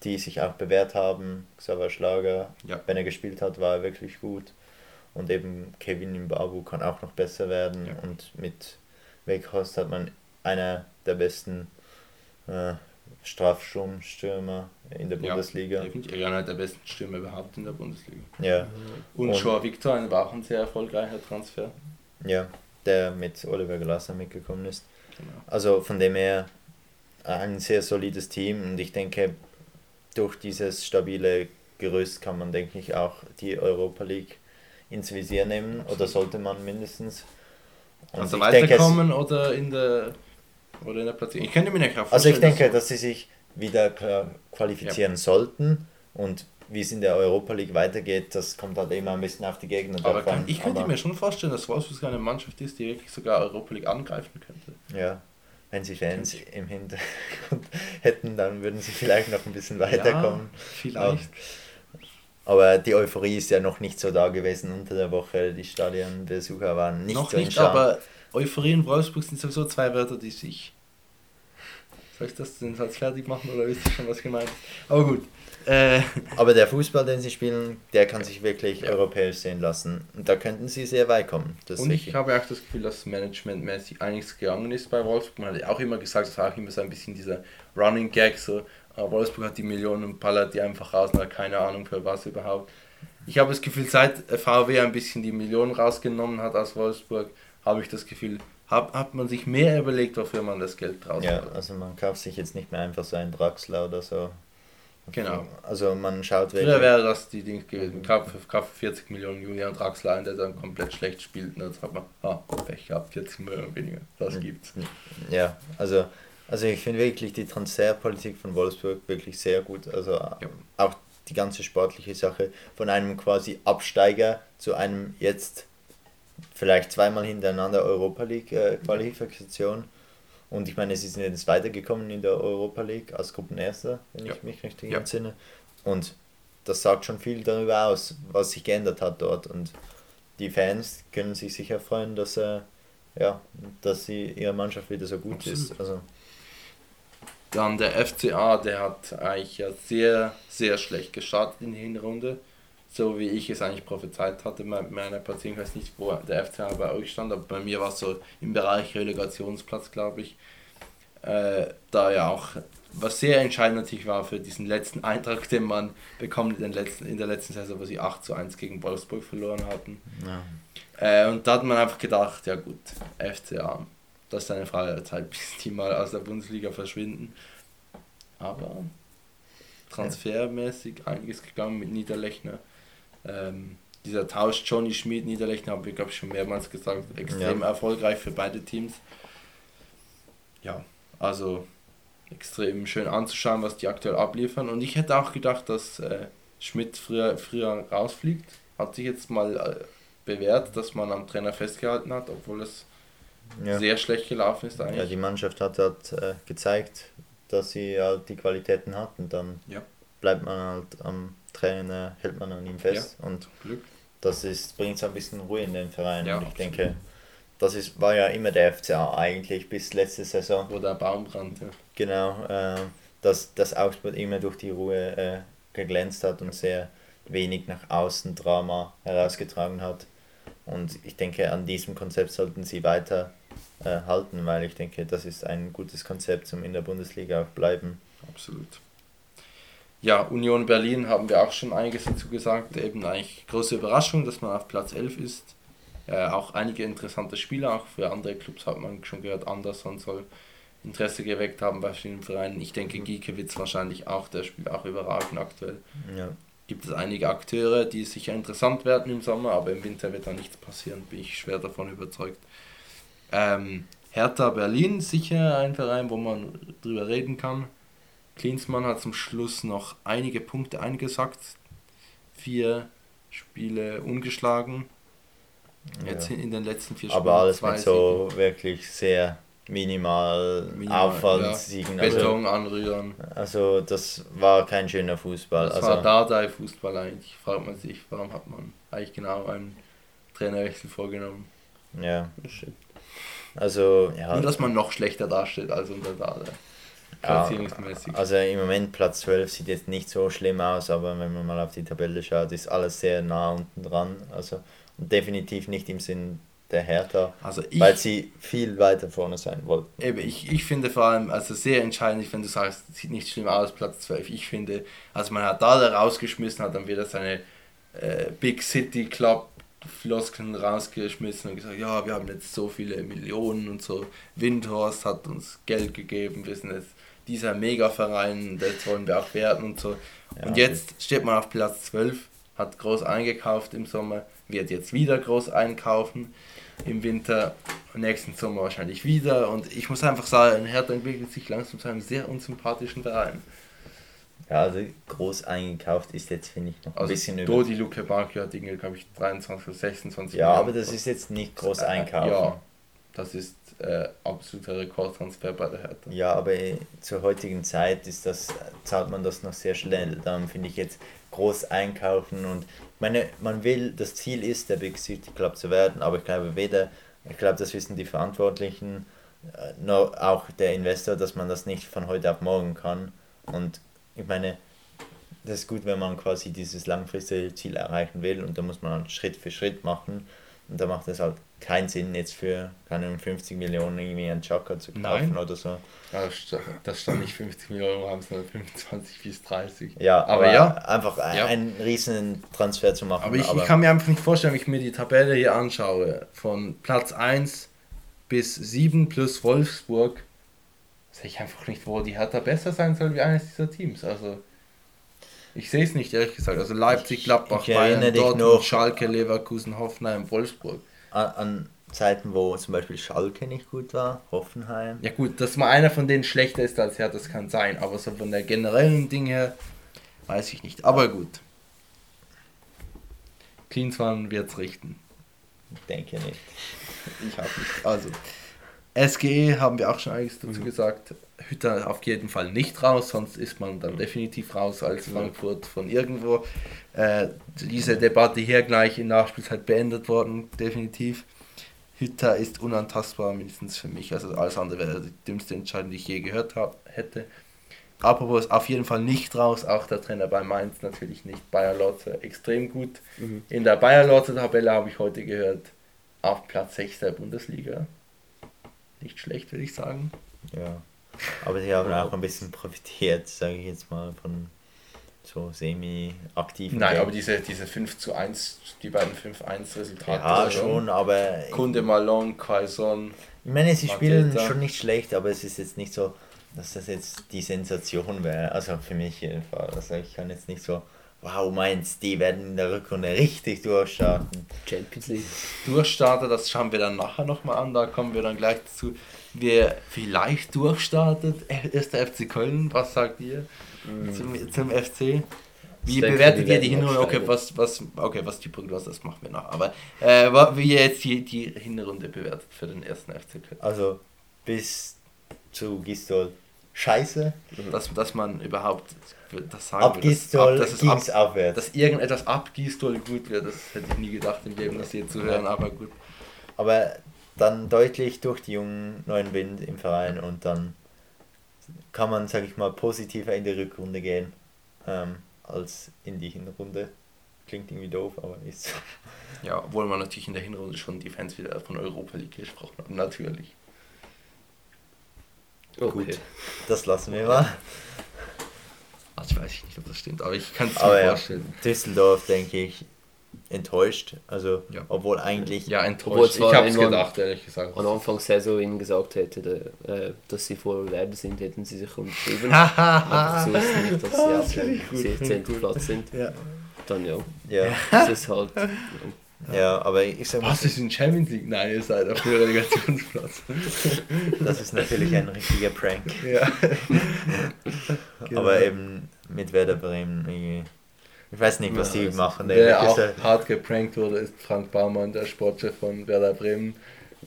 die sich auch bewährt haben. Xaver Schlager, ja. wenn er gespielt hat, war er wirklich gut. Und eben Kevin Imbabu kann auch noch besser werden. Ja. Und mit Weghorst hat man einer der besten äh, Strafsturmstürmer in der Bundesliga. Ja, definitiv einer der besten Stürmer überhaupt in der Bundesliga. Ja. Und, und Joao Victor war auch ein sehr erfolgreicher Transfer. Ja, der mit Oliver Glasser mitgekommen ist. Genau. Also von dem her ein sehr solides Team und ich denke, durch dieses stabile Gerüst kann man, denke ich, auch die Europa League ins Visier nehmen oder sollte man mindestens. Und also weiterkommen denke, oder in der oder in der Platzierung. Ich könnte mir nicht Also ich denke, dass, dass sie sich wieder qualifizieren ja. sollten und wie es in der Europa League weitergeht, das kommt halt immer ein bisschen auf die Gegner aber davon. Kann, ich könnte mir schon vorstellen, dass Wolfsburg eine Mannschaft ist, die wirklich sogar Europa League angreifen könnte. Ja, wenn sie Fans im Hintergrund [LAUGHS] hätten, dann würden sie vielleicht noch ein bisschen weiterkommen. Ja, vielleicht. Aber die Euphorie ist ja noch nicht so da gewesen unter der Woche. Die Stadionbesucher waren nicht noch so nicht, aber Euphorie und Wolfsburg sind sowieso zwei Wörter, die sich. Soll ich das den Satz fertig machen oder wisst ihr schon, was gemeint ist? Aber gut. Äh, Aber der Fußball, den sie spielen, der kann sich wirklich ja. europäisch sehen lassen. Und da könnten sie sehr weit kommen. und ich habe auch das Gefühl, dass managementmäßig einiges gegangen ist bei Wolfsburg. Man hat ja auch immer gesagt, es war auch immer so ein bisschen dieser Running Gag, so äh, Wolfsburg hat die Millionen und ballert die einfach raus, und hat keine Ahnung für was überhaupt. Ich habe das Gefühl, seit VW ein bisschen die Millionen rausgenommen hat aus Wolfsburg, habe ich das Gefühl, hat, hat man sich mehr überlegt, wofür man das Geld draus Ja, also man kauft sich jetzt nicht mehr einfach so einen Draxler oder so. Genau. Also man schaut weg. Früher wäre das die Ding gewesen. Kaufe, kaufe 40 Millionen Julian Draxler ein, der dann komplett schlecht spielt. Und dann sagt man, ah, Pech gehabt, 40 Millionen weniger. Das gibt's. Ja, also, also ich finde wirklich die Transferpolitik von Wolfsburg wirklich sehr gut. Also ja. auch die ganze sportliche Sache von einem quasi Absteiger zu einem jetzt vielleicht zweimal hintereinander Europa League äh, Qualifikation. Und ich meine, sie sind jetzt weitergekommen in der Europa League als Gruppenerster, wenn ja. ich mich richtig ja. entsinne. Und das sagt schon viel darüber aus, was sich geändert hat dort. Und die Fans können sich sicher freuen, dass, äh, ja, dass sie ihre Mannschaft wieder so gut Absolut. ist. Also, dann der FCA, der hat eigentlich ja sehr, sehr schlecht gestartet in die Hinrunde so wie ich es eigentlich prophezeit hatte meiner Platzierung. Ich weiß nicht, wo der FCA bei euch stand, aber bei mir war es so im Bereich Relegationsplatz, glaube ich. Äh, da ja auch, was sehr entscheidend natürlich war für diesen letzten Eintrag, den man bekommt in, den letzten, in der letzten Saison, wo sie 8 zu 1 gegen Wolfsburg verloren hatten. Ja. Äh, und da hat man einfach gedacht, ja gut, FCA, das ist eine Frage der Zeit, [LAUGHS] bis die mal aus der Bundesliga verschwinden. Aber transfermäßig einiges gegangen mit Niederlechner ähm, dieser Tausch Johnny Schmid Niederlechner haben wir glaube ich schon mehrmals gesagt, extrem ja. erfolgreich für beide Teams. Ja, also extrem schön anzuschauen, was die aktuell abliefern. Und ich hätte auch gedacht, dass äh, Schmidt früher, früher rausfliegt. Hat sich jetzt mal äh, bewährt, dass man am Trainer festgehalten hat, obwohl es ja. sehr schlecht gelaufen ist eigentlich. Ja, die Mannschaft hat halt äh, gezeigt, dass sie halt die Qualitäten hat und dann ja. Bleibt man halt am Trainer hält man an ihm fest ja, und Glück. das ist, bringt so ein bisschen Ruhe in den Verein. Ja, und ich absolut. denke, das ist, war ja immer der FCA eigentlich bis letzte Saison. Wo der Baum brannte. Genau, äh, dass, dass Augsburg immer durch die Ruhe äh, geglänzt hat und sehr wenig nach außen Drama herausgetragen hat. Und ich denke, an diesem Konzept sollten sie weiter äh, halten, weil ich denke, das ist ein gutes Konzept zum in der Bundesliga auch bleiben. Absolut ja, Union Berlin haben wir auch schon einiges dazu gesagt. Eben eigentlich große Überraschung, dass man auf Platz 11 ist. Äh, auch einige interessante Spieler, auch für andere Clubs hat man schon gehört, Anderson soll Interesse geweckt haben bei verschiedenen Vereinen. Ich denke, Giekewitz wahrscheinlich auch, der spielt auch überragend aktuell. Ja. Gibt es einige Akteure, die sicher interessant werden im Sommer, aber im Winter wird da nichts passieren, bin ich schwer davon überzeugt. Ähm, Hertha Berlin, sicher ein Verein, wo man drüber reden kann. Klinsmann hat zum Schluss noch einige Punkte eingesackt. Vier Spiele ungeschlagen. Jetzt ja. in den letzten vier Spielen. Aber alles mit so Siegen. wirklich sehr minimal, minimal Aufwandsiegen. Ja. Beton also, anrühren. Also das war kein schöner Fußball. Das also, war Dardai-Fußball eigentlich. Fragt man sich, warum hat man eigentlich genau einen Trainerwechsel vorgenommen. Ja. Also, ja. Nur, dass man noch schlechter dasteht als unter Dardai. Platzierungsmäßig. Also im Moment Platz 12 sieht jetzt nicht so schlimm aus, aber wenn man mal auf die Tabelle schaut, ist alles sehr nah unten dran. Also definitiv nicht im Sinn der Hertha, also ich, weil sie viel weiter vorne sein wollten. Eben, ich, ich finde vor allem, also sehr entscheidend, wenn du sagst, es sieht nicht schlimm aus, Platz 12. Ich finde, also man hat da rausgeschmissen, hat dann wieder seine äh, Big City Club Floskeln rausgeschmissen und gesagt, ja, wir haben jetzt so viele Millionen und so. Windhorst hat uns Geld gegeben, wir sind jetzt dieser Mega-Verein, das wollen wir auch werden und so. Ja, und jetzt steht man auf Platz 12, hat groß eingekauft im Sommer, wird jetzt wieder groß einkaufen im Winter, nächsten Sommer wahrscheinlich wieder. Und ich muss einfach sagen, Hertha entwickelt sich langsam zu einem sehr unsympathischen Verein. Ja, also groß eingekauft ist jetzt, finde ich, noch ein also bisschen über. Dodi Luke Bacchio hat irgendwie, glaube ich, 23 oder 26 Ja, aber das ist jetzt nicht groß äh, einkaufen. Ja. Das ist äh, absoluter Rekordtransfer bei der Hertha. Ja, aber zur heutigen Zeit ist das, zahlt man das noch sehr schnell. Darum finde ich jetzt groß einkaufen und ich meine, man will, das Ziel ist, der Big City Club zu werden, aber ich glaube weder, ich glaube, das wissen die Verantwortlichen, äh, noch auch der Investor, dass man das nicht von heute auf morgen kann. Und ich meine, das ist gut, wenn man quasi dieses langfristige Ziel erreichen will und da muss man Schritt für Schritt machen. Und da macht es halt keinen Sinn, jetzt für keine 50 Millionen irgendwie einen Chaka zu kaufen Nein. oder so. Das stand nicht 50 Millionen, haben es nur 25 bis 30. Ja, aber, aber ja. Einfach ja. einen riesen Transfer zu machen. Aber ich, aber ich kann mir einfach nicht vorstellen, wenn ich mir die Tabelle hier anschaue, von Platz 1 bis 7 plus Wolfsburg, sehe ich einfach nicht, wo die Hertha besser sein soll wie eines dieser Teams. Also ich sehe es nicht, ehrlich gesagt. Also Leipzig, Gladbach, Bayern, Dortmund, Schalke, Leverkusen, Hoffenheim, Wolfsburg. An, Zeiten, wo zum Beispiel Schalke nicht gut war, Hoffenheim. Ja gut, dass mal einer von denen schlechter ist als er, das kann sein. Aber so von der generellen Ding her, weiß ich nicht. Aber gut. Klinsmann wird es richten. Ich denke nicht. Ich habe nicht. Also, SGE haben wir auch schon einiges dazu mhm. gesagt. Hütter auf jeden Fall nicht raus, sonst ist man dann definitiv raus als Frankfurt von irgendwo. Äh, diese Debatte hier gleich in Nachspielzeit beendet worden, definitiv. Hütter ist unantastbar, mindestens für mich. Also alles andere wäre die dümmste Entscheidung, die ich je gehört hab, hätte. Apropos auf jeden Fall nicht raus, auch der Trainer bei Mainz natürlich nicht. Bayer Lotze extrem gut. Mhm. In der Bayer Lotze Tabelle habe ich heute gehört, auf Platz 6 der Bundesliga. Nicht schlecht, würde ich sagen. Ja. Aber sie haben auch ein bisschen profitiert, sage ich jetzt mal, von so semi-aktiven. Nein, Game. aber diese, diese 5 zu 1, die beiden 5-1 Resultate. Ja, schon, aber. Kunde Malon, Quaison. Ich meine, sie spielen schon nicht schlecht, aber es ist jetzt nicht so, dass das jetzt die Sensation wäre. Also für mich jedenfalls. Also ich kann jetzt nicht so wow, meinst die werden in der Rückrunde richtig durchstarten. Champions League. Durchstarten, das schauen wir dann nachher nochmal an, da kommen wir dann gleich dazu. Wer vielleicht durchstartet, [LAUGHS] ist der FC Köln, was sagt ihr mhm. zum, zum FC? Wie bewertet ihr die Hinrunde? Okay, was, was, okay, was die Prognose, das machen wir nach. Aber äh, wie ihr jetzt die, die Hinrunde bewertet für den ersten FC Köln? Also bis zu Gistol scheiße. Dass, dass man überhaupt das sagen abgießt soll, dass, ab, dass, ab, abwärts. dass irgendetwas abgießt soll gut wird, das hätte ich nie gedacht im Leben, das hier zu hören, aber gut. Aber dann deutlich durch die jungen neuen Wind im Verein und dann kann man, sag ich mal, positiver in die Rückrunde gehen ähm, als in die Hinrunde. Klingt irgendwie doof, aber ist so. Ja, obwohl man natürlich in der Hinrunde schon die Fans wieder von Europa League gesprochen hat, natürlich. Okay. Gut, das lassen wir mal. Also ich weiß nicht, ob das stimmt, aber ich kann es mir ja, vorstellen. Düsseldorf, denke ich, enttäuscht. Also, ja. obwohl eigentlich. Ja, enttäuscht. Ich habe es gedacht, ehrlich gesagt. Am Anfang der Saison ihnen gesagt hätte, äh, dass sie voll werden sind, hätten sie sich unterschrieben. [LAUGHS] Einfach so ist nicht, dass sie [LAUGHS] auf dem 16. Platz sind. Ja. Dann ja. Ja. Das ist halt. Ja, [LAUGHS] aber ich sag mal. Was ist in Champions League? Nein, ihr seid auf dem Relegationsplatz. das ist natürlich ein richtiger Prank. Ja. aber eben mit Werder Bremen Ich weiß nicht, was ja, die also machen. Wer auch hart geprankt wurde, ist Frank Baumann, der Sportchef von Werder Bremen.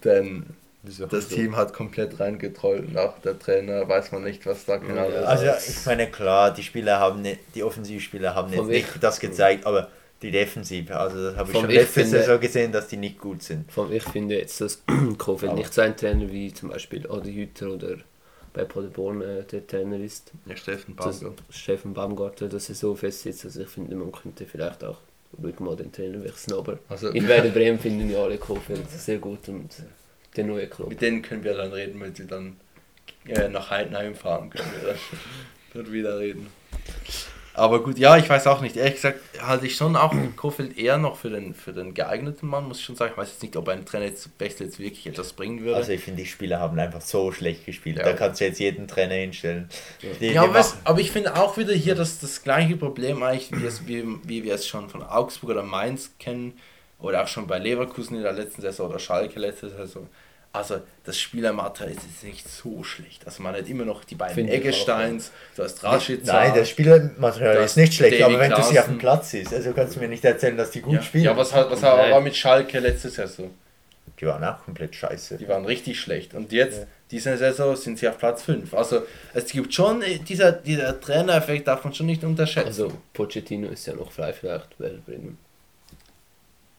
Denn das Team hat komplett reingetrollt und auch der Trainer weiß man nicht, was da genau ist. Also ich meine, klar, die Spieler haben nicht, die Offensivspieler haben jetzt nicht das gezeigt, aber die Defensive. Also das habe ich schon letzte Saison gesehen, dass die nicht gut sind. Vom ich finde jetzt, dass [CLEARS THROAT] Kofeld nicht so ein Trainer wie zum Beispiel Adi Hütter oder bei Paderborn äh, der Trainer ist. Ja, Steffen Baumgartner. Steffen Baumgartner, dass er so fest sitzt. Also ich finde, man könnte vielleicht auch ruhig mal den Trainer wechseln. Aber also, in Werder Bremen finden ja alle Kofeld sehr gut und der neue Club. Mit denen können wir dann reden, wenn sie dann äh, nach Heidenheim fahren können. Wir dann, dann wieder reden. Aber gut, ja, ich weiß auch nicht. Ehrlich gesagt halte ich schon auch [CLEARS THROAT] Kofeld eher noch für den, für den geeigneten Mann, muss ich schon sagen. Ich weiß jetzt nicht, ob ein Trainer jetzt wirklich etwas bringen würde. Also ich finde, die Spieler haben einfach so schlecht gespielt. Ja. Da kannst du jetzt jeden Trainer hinstellen. Die, ja, die was, aber ich finde auch wieder hier das, das gleiche Problem eigentlich, wie, es, wie, wie wir es schon von Augsburg oder Mainz kennen oder auch schon bei Leverkusen in der letzten Saison oder Schalke letzte Saison also das Spielermaterial ist nicht so schlecht. Also man hat immer noch die beiden Finde Eggesteins, du hast Raschitz. Nein, das Spielermaterial ist nicht schlecht, Davy aber wenn Klaassen. du sie auf dem Platz siehst, also kannst du mir nicht erzählen, dass die gut ja. spielen. Ja, was, hat, was war mit Schalke letztes Jahr so? Die waren auch komplett scheiße. Die waren richtig schlecht. Und jetzt, ja. diese Saison, sind sie auf Platz 5. Also es gibt schon, äh, dieser, dieser Trainereffekt darf man schon nicht unterschätzen. Also Pochettino ist ja noch frei vielleicht bei Bremen.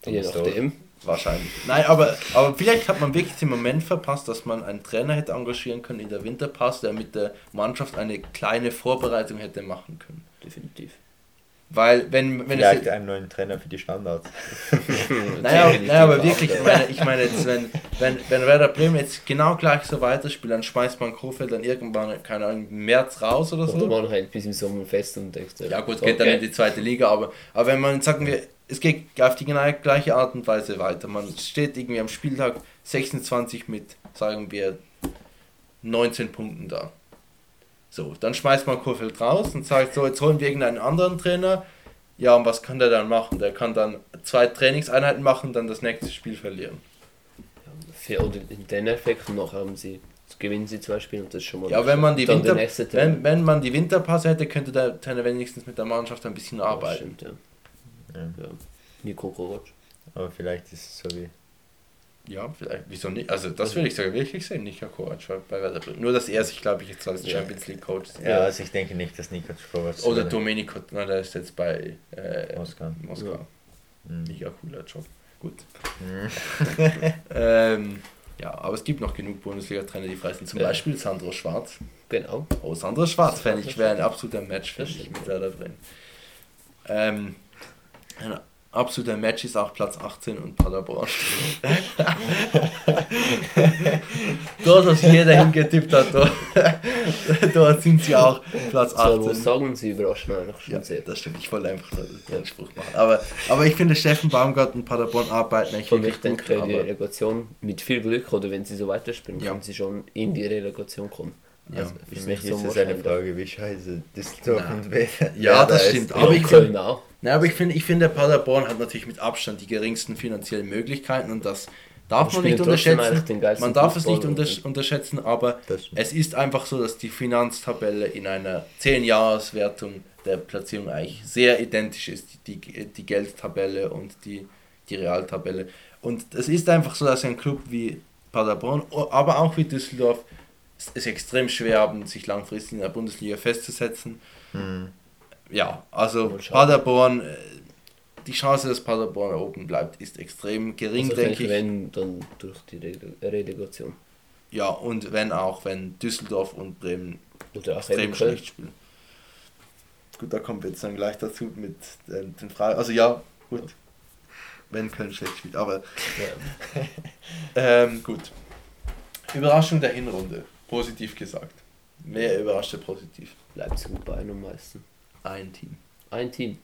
Je nachdem. Wahrscheinlich. Nein, aber, aber vielleicht hat man wirklich den Moment verpasst, dass man einen Trainer hätte engagieren können in der Winterpass, der mit der Mannschaft eine kleine Vorbereitung hätte machen können. Definitiv. Weil wenn, wenn Vielleicht es einen neuen Trainer für die Standards. [LAUGHS] naja, naja, aber wirklich, ich meine, ich meine jetzt, wenn, wenn, wenn Werder Bremen jetzt genau gleich so weiterspielt, dann schmeißt man Kofeld dann irgendwann, keine Ahnung, im März raus oder so. Oder man halt bis im Sommer fest und denkt, ja gut, geht okay. dann in die zweite Liga, aber, aber wenn man, sagen wir, es geht auf die genau gleiche Art und Weise weiter. Man steht irgendwie am Spieltag 26 mit, sagen wir, 19 Punkten da. So, dann schmeißt man Kurfeld raus und sagt so, jetzt holen wir irgendeinen anderen Trainer. Ja, und was kann der dann machen? Der kann dann zwei Trainingseinheiten machen und dann das nächste Spiel verlieren. Ja, oder in den Effekt noch haben sie gewinnen sie zwei Spiele und das ist schon mal Ja, wenn man die Winter, wenn, wenn man die Winterpause hätte, könnte der Trainer wenigstens mit der Mannschaft ein bisschen arbeiten. Ja, stimmt, ja. Ja. Nico Kovac. Aber vielleicht ist es so wie ja, vielleicht, wieso nicht? Also das würde ich sogar wirklich sehen, Nico Kovac bei Werder Bremen. Nur, dass er sich, glaube ich, jetzt als Champions League Coach sieht. Ja, also ich denke nicht, dass Nico Kovac... Oder Domenico, na, der ist jetzt bei äh, Moskau. Moskau. Ja. Mhm. Mega cooler Job. Gut. Mhm. [LAUGHS] ähm, ja, aber es gibt noch genug Bundesliga-Trainer, die frei sind. Zum ja. Beispiel Sandro Schwarz. Genau. Oh, Sandro Schwarz, fände ich, wäre ein absoluter Match für mich mit Werder Bremen. Ähm, absoluter Match ist auch Platz 18 und Paderborn. [LAUGHS] dort, was jeder hingetippt hat, dort, dort sind sie auch Platz 18. So, sagen, sie überraschen schon ja, sehr. Das stimmt, ich wollte einfach den Spruch machen. Aber, aber ich finde, Steffen Baumgart und Paderborn arbeiten eigentlich wirklich ich denke, gut. die Relegation mit viel Glück oder wenn sie so weiterspielen, ja. können sie schon in die Relegation kommen. Ja, also, für mich ist es eine Frage, wie scheiße Düsseldorf und wer. Ja, das stimmt. Aber ich, Köln auch. Na, aber ich finde, ich finde, Paderborn hat natürlich mit Abstand die geringsten finanziellen Möglichkeiten und das darf man nicht unterschätzen. Man darf es nicht unter unterschätzen, aber es ist einfach so, dass die Finanztabelle in einer 10-Jahres-Wertung der Platzierung eigentlich sehr identisch ist, die, die, die Geldtabelle und die, die Realtabelle. Und es ist einfach so, dass ein Club wie Paderborn, aber auch wie Düsseldorf, es extrem schwer haben, sich langfristig in der Bundesliga festzusetzen. Mhm ja, also Paderborn, äh, die Chance, dass Paderborn oben bleibt, ist extrem gering, also denke ich. Wenn, dann durch die Relegation. Ja, und wenn auch, wenn Düsseldorf und Bremen Oder extrem schlecht spielen. Gut, da kommen wir jetzt dann gleich dazu mit den, den Fragen. Also ja, gut. Ja. Wenn Köln schlecht spielt, aber ja. [LAUGHS] ähm, gut. Überraschung der Hinrunde, positiv gesagt. Mehr überraschte positiv. Leipzig und Bayern am meisten. Ein Team. Ein Team.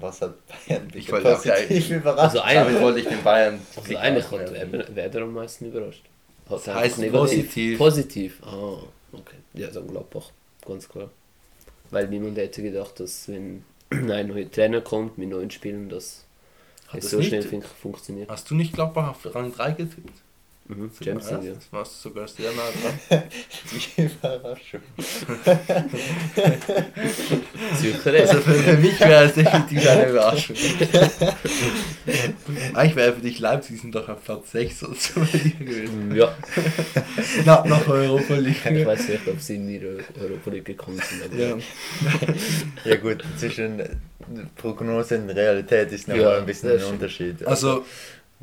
Was hat Bayern dich ich wollte positiv überrascht? Also eigentlich wollte ich den Bayern. Also eigentlich hat wer am meisten überrascht. Hat das heißt negativ. positiv. Positiv. Ah, okay. Ja, dann Gladbach, ganz klar. Weil niemand hätte gedacht, dass wenn [CLEARS THROAT] ein neuer Trainer kommt mit neuen Spielen, dass es so nicht, schnell funktioniert. Hast du nicht Gladbach auf Rang 3 getippt? Mhm, ja, Das warst du sogar sehr nah dran. [LAUGHS] Die Überraschung. also für mich wäre es definitiv eine Überraschung. [LAUGHS] Eigentlich wäre für dich Leipzig sind doch auf Platz 6 oder so gewesen. Ja. [LAUGHS] Na, nach Europa League. Ich weiß nicht, ob sie in die Europa League gekommen sind. ja. ja gut, zwischen Prognose und Realität ist noch ja, ein bisschen ein Unterschied. Also,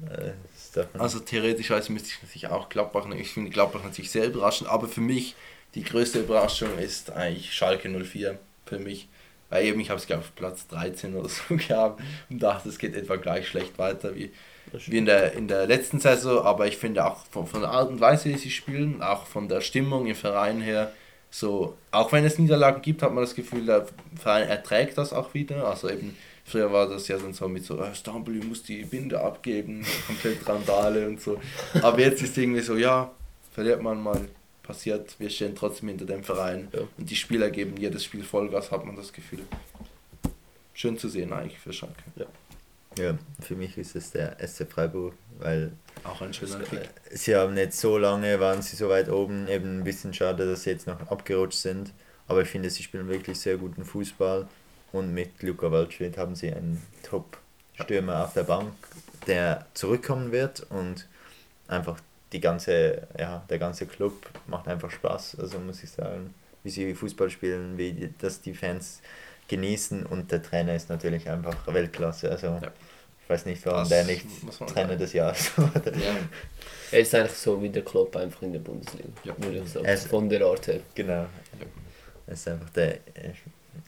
also also theoretischweise müsste ich natürlich auch Gladbach, ich finde Gladbach natürlich sehr überraschend, aber für mich die größte Überraschung ist eigentlich Schalke 04 für mich. Weil eben, ich habe es glaube ich auf Platz 13 oder so [LAUGHS] gehabt und dachte, es geht etwa gleich schlecht weiter wie, wie in, der, in der letzten Saison, aber ich finde auch von, von der Art und Weise, wie sie spielen, auch von der Stimmung im Verein her, so, auch wenn es Niederlagen gibt, hat man das Gefühl, der Verein erträgt das auch wieder. Also eben Früher war das ja dann so mit so, oh, Stamble muss die Binde abgeben, komplett Randale und so. Aber jetzt ist irgendwie so, ja, verliert man mal, passiert, wir stehen trotzdem hinter dem Verein. Ja. Und die Spieler geben jedes Spiel Vollgas, hat man das Gefühl. Schön zu sehen eigentlich für Schalke. Ja. Ja, für mich ist es der SC Freiburg, weil auch ein schöner Kick. Sie haben nicht so lange, waren sie so weit oben, eben ein bisschen schade, dass sie jetzt noch abgerutscht sind. Aber ich finde, sie spielen wirklich sehr guten Fußball. Und mit Luca Waldschmidt haben sie einen Top-Stürmer auf der Bank, der zurückkommen wird und einfach die ganze, ja, der ganze Club macht einfach Spaß. Also muss ich sagen, wie sie Fußball spielen, wie das die Fans genießen und der Trainer ist natürlich einfach Weltklasse. Also ja. ich weiß nicht, warum das der nicht Trainer des Jahres [LAUGHS] wurde. Ja. Er ist eigentlich so wie der Klopp einfach in der Bundesliga, ja. würde ich sagen. Ist, von der Art her. Genau. Ja. Er ist einfach der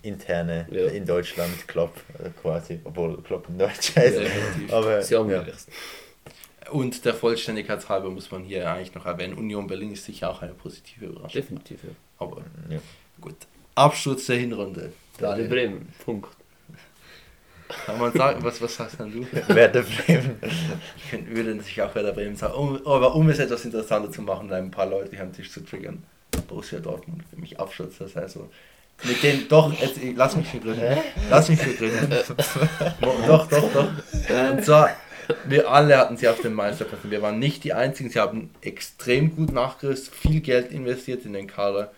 interne ja. in Deutschland Klopp äh, quasi, obwohl Klopp in Deutsch heißt. Ja, aber Sie ja. Und der Vollständigkeit halber muss man hier eigentlich noch erwähnen, Union Berlin ist sicher auch eine positive Überraschung. Definitiv, ja. Aber ja. gut. Absturz der Hinrunde. Werder Bremen, Punkt. Kann man sagen, was, was sagst denn du? Werder Bremen. Ich würde natürlich auch Werder Bremen sagen, um, aber um es etwas interessanter zu machen, ein paar Leute hier am Tisch zu triggern. Borussia Dortmund für mich Absturz, das heißt so. Mit den, doch, jetzt, lass mich begründen. Lass mich begründen. doch, doch, doch. Und zwar, wir alle hatten sie auf dem Meisterplatz. Wir waren nicht die Einzigen. Sie haben extrem gut nachgerüstet, viel Geld investiert in den Kader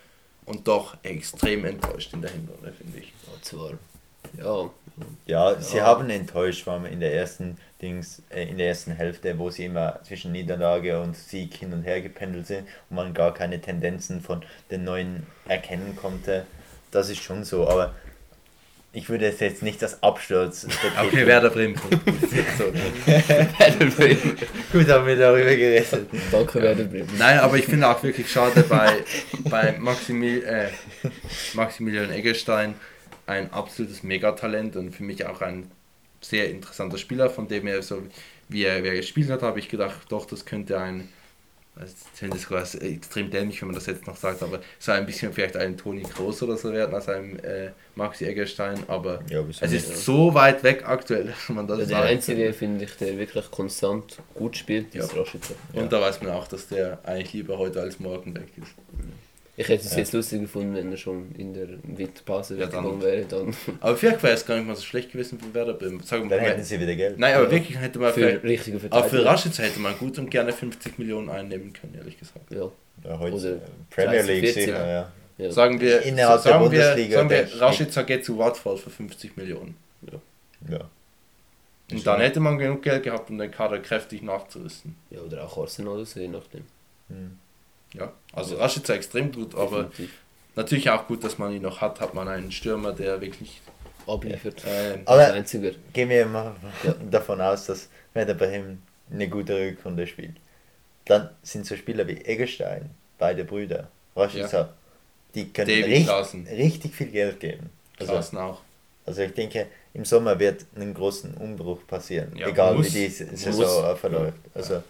und doch extrem enttäuscht in der Hinrunde, finde ich. Ja. Ja, sie ja. haben enttäuscht, weil in der ersten Dings, äh, in der ersten Hälfte, wo sie immer zwischen Niederlage und Sieg hin und her gependelt sind und man gar keine Tendenzen von den neuen erkennen konnte. Das ist schon so, aber ich würde es jetzt nicht als Absturz. Okay, Werder Bremen. Werder Bremen. Gut, haben wir darüber geredet. Danke, Werder Bremen. Nein, aber ich finde auch wirklich schade bei, bei Maximil, äh, Maximilian Eggestein ein absolutes Megatalent und für mich auch ein sehr interessanter Spieler, von dem er so, wie er, wie er gespielt hat, habe ich gedacht, doch, das könnte ein also ich finde es extrem dämlich, wenn man das jetzt noch sagt, aber so ein bisschen vielleicht ein Toni Kroos oder so werden als ein äh, Maxi Eggerstein, aber ja, es ist ja. so weit weg aktuell, [LAUGHS] dass man das ja, Der einzige, finde ich, der wirklich konstant gut spielt, ist ja. Rashica. Und da weiß man auch, dass der eigentlich lieber heute als morgen weg ist. Ich hätte es ja. jetzt lustig gefunden, wenn er schon in der Winterpause ja, dann, wäre. Dann. [LAUGHS] Aber vielleicht wäre es gar nicht mal so schlecht gewesen für Werder Bremen. Sagen dann hätten sie wieder Geld. Nein, aber ja. wirklich hätte man für richtige Aber für Rashica hätte man gut und gerne 50 Millionen einnehmen können, ehrlich gesagt. Ja. ja heute Oder Premier League 14, ja. ja. Sagen wir, Innerhalb so, sagen der Bundesliga. Sagen wir, Rashica geht zu Watford für 50 Millionen. Ja. ja. Und dann hätte man genug Geld gehabt, um den Kader kräftig nachzurüsten. Ja, oder auch Arsenal oder so, je nachdem. Hm. Ja, also Rashica extrem gut, aber Definitiv. natürlich auch gut, dass man ihn noch hat. Hat man einen Stürmer, der wirklich abliefert. Äh, aber einziger. gehen wir mal ja. [LAUGHS] davon aus, dass wenn er bei ihm eine gute Rückrunde spielt, dann sind so Spieler wie Eggestein, beide Brüder, Rashica, ja. die können richtig, richtig viel Geld geben. Also, Klassen auch. Also ich denke, im Sommer wird ein großen Umbruch passieren, ja, egal muss, wie die Saison muss. verläuft. Also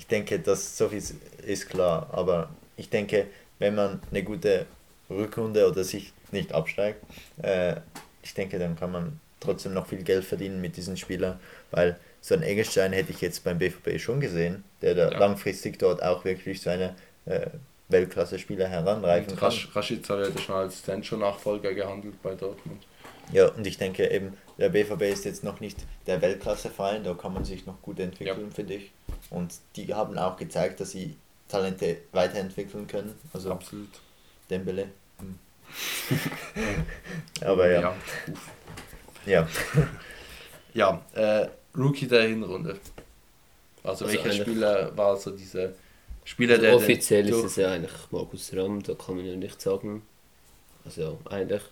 ich denke, dass so viel ist klar, aber ich denke, wenn man eine gute Rückrunde oder sich nicht absteigt, äh, ich denke, dann kann man trotzdem noch viel Geld verdienen mit diesen Spielern, weil so einen Eggestein hätte ich jetzt beim BVB schon gesehen, der da ja. langfristig dort auch wirklich seine äh, Weltklasse-Spieler heranreifen kann. Rashica wird schon als Sancho-Nachfolger gehandelt bei Dortmund. Ja, und ich denke eben, der BVB ist jetzt noch nicht der Weltklasse-Verein, da kann man sich noch gut entwickeln, ja. finde ich. Und die haben auch gezeigt, dass sie Talente weiterentwickeln können. Also Absolut. Dembele. Hm. [LAUGHS] Aber ja. Ja, ja. [LAUGHS] ja äh, Rookie der Hinrunde. Also, also welcher Spieler war so dieser Spieler, also der. Offiziell ist es ja eigentlich Markus Ramm, da kann man ja nicht sagen. Also ja, eigentlich.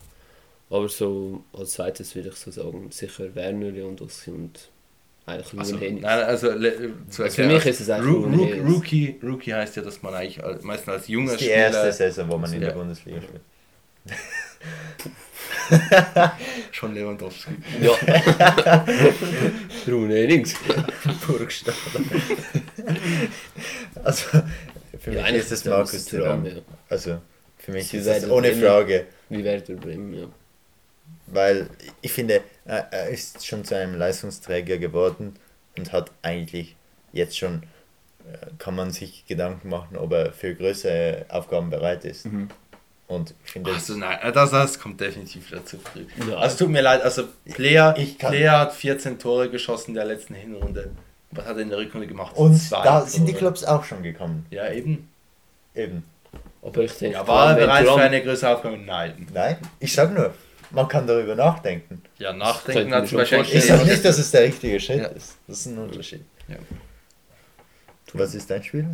Aber so als zweites würde ich so sagen, sicher Werner Lewandowski und eigentlich also, nein, also zu erklären, für mich ist es eigentlich Ru Rookie, Rookie heißt ja, dass man eigentlich meistens als junger Spieler... Das ist die erste Saison, wo man in der Bundesliga spielt. [LAUGHS] Schon Lewandowski. Ja. [LAUGHS] Rune Ehrings. [LAUGHS] Burgstaller. also, für ja, mich ist das Markus Thuram. Ja. Also, für mich ist das ohne Frage. Wie Werder Bremen, ja weil ich finde, er ist schon zu einem Leistungsträger geworden und hat eigentlich jetzt schon, äh, kann man sich Gedanken machen, ob er für größere Aufgaben bereit ist. Mhm. Und ich finde. Also nein, äh, das, das kommt definitiv wieder zu früh. Ja. Also tut mir leid, also Player, Player hat 14 Tore geschossen in der letzten Hinrunde. Was hat er in der Rückrunde gemacht? Und da Tore. sind die Clubs auch schon gekommen. Ja, eben. Eben. Aber ich denke, ja, war er bereit für eine größere Aufgabe? Nein. Nein, ich sag nur, man kann darüber nachdenken. Ja, nachdenken hat zum Beispiel. Ich sage nicht, dass es der richtige Schritt ja. ist. Das ist ein Unterschied. Ja. Was ist dein Spiel?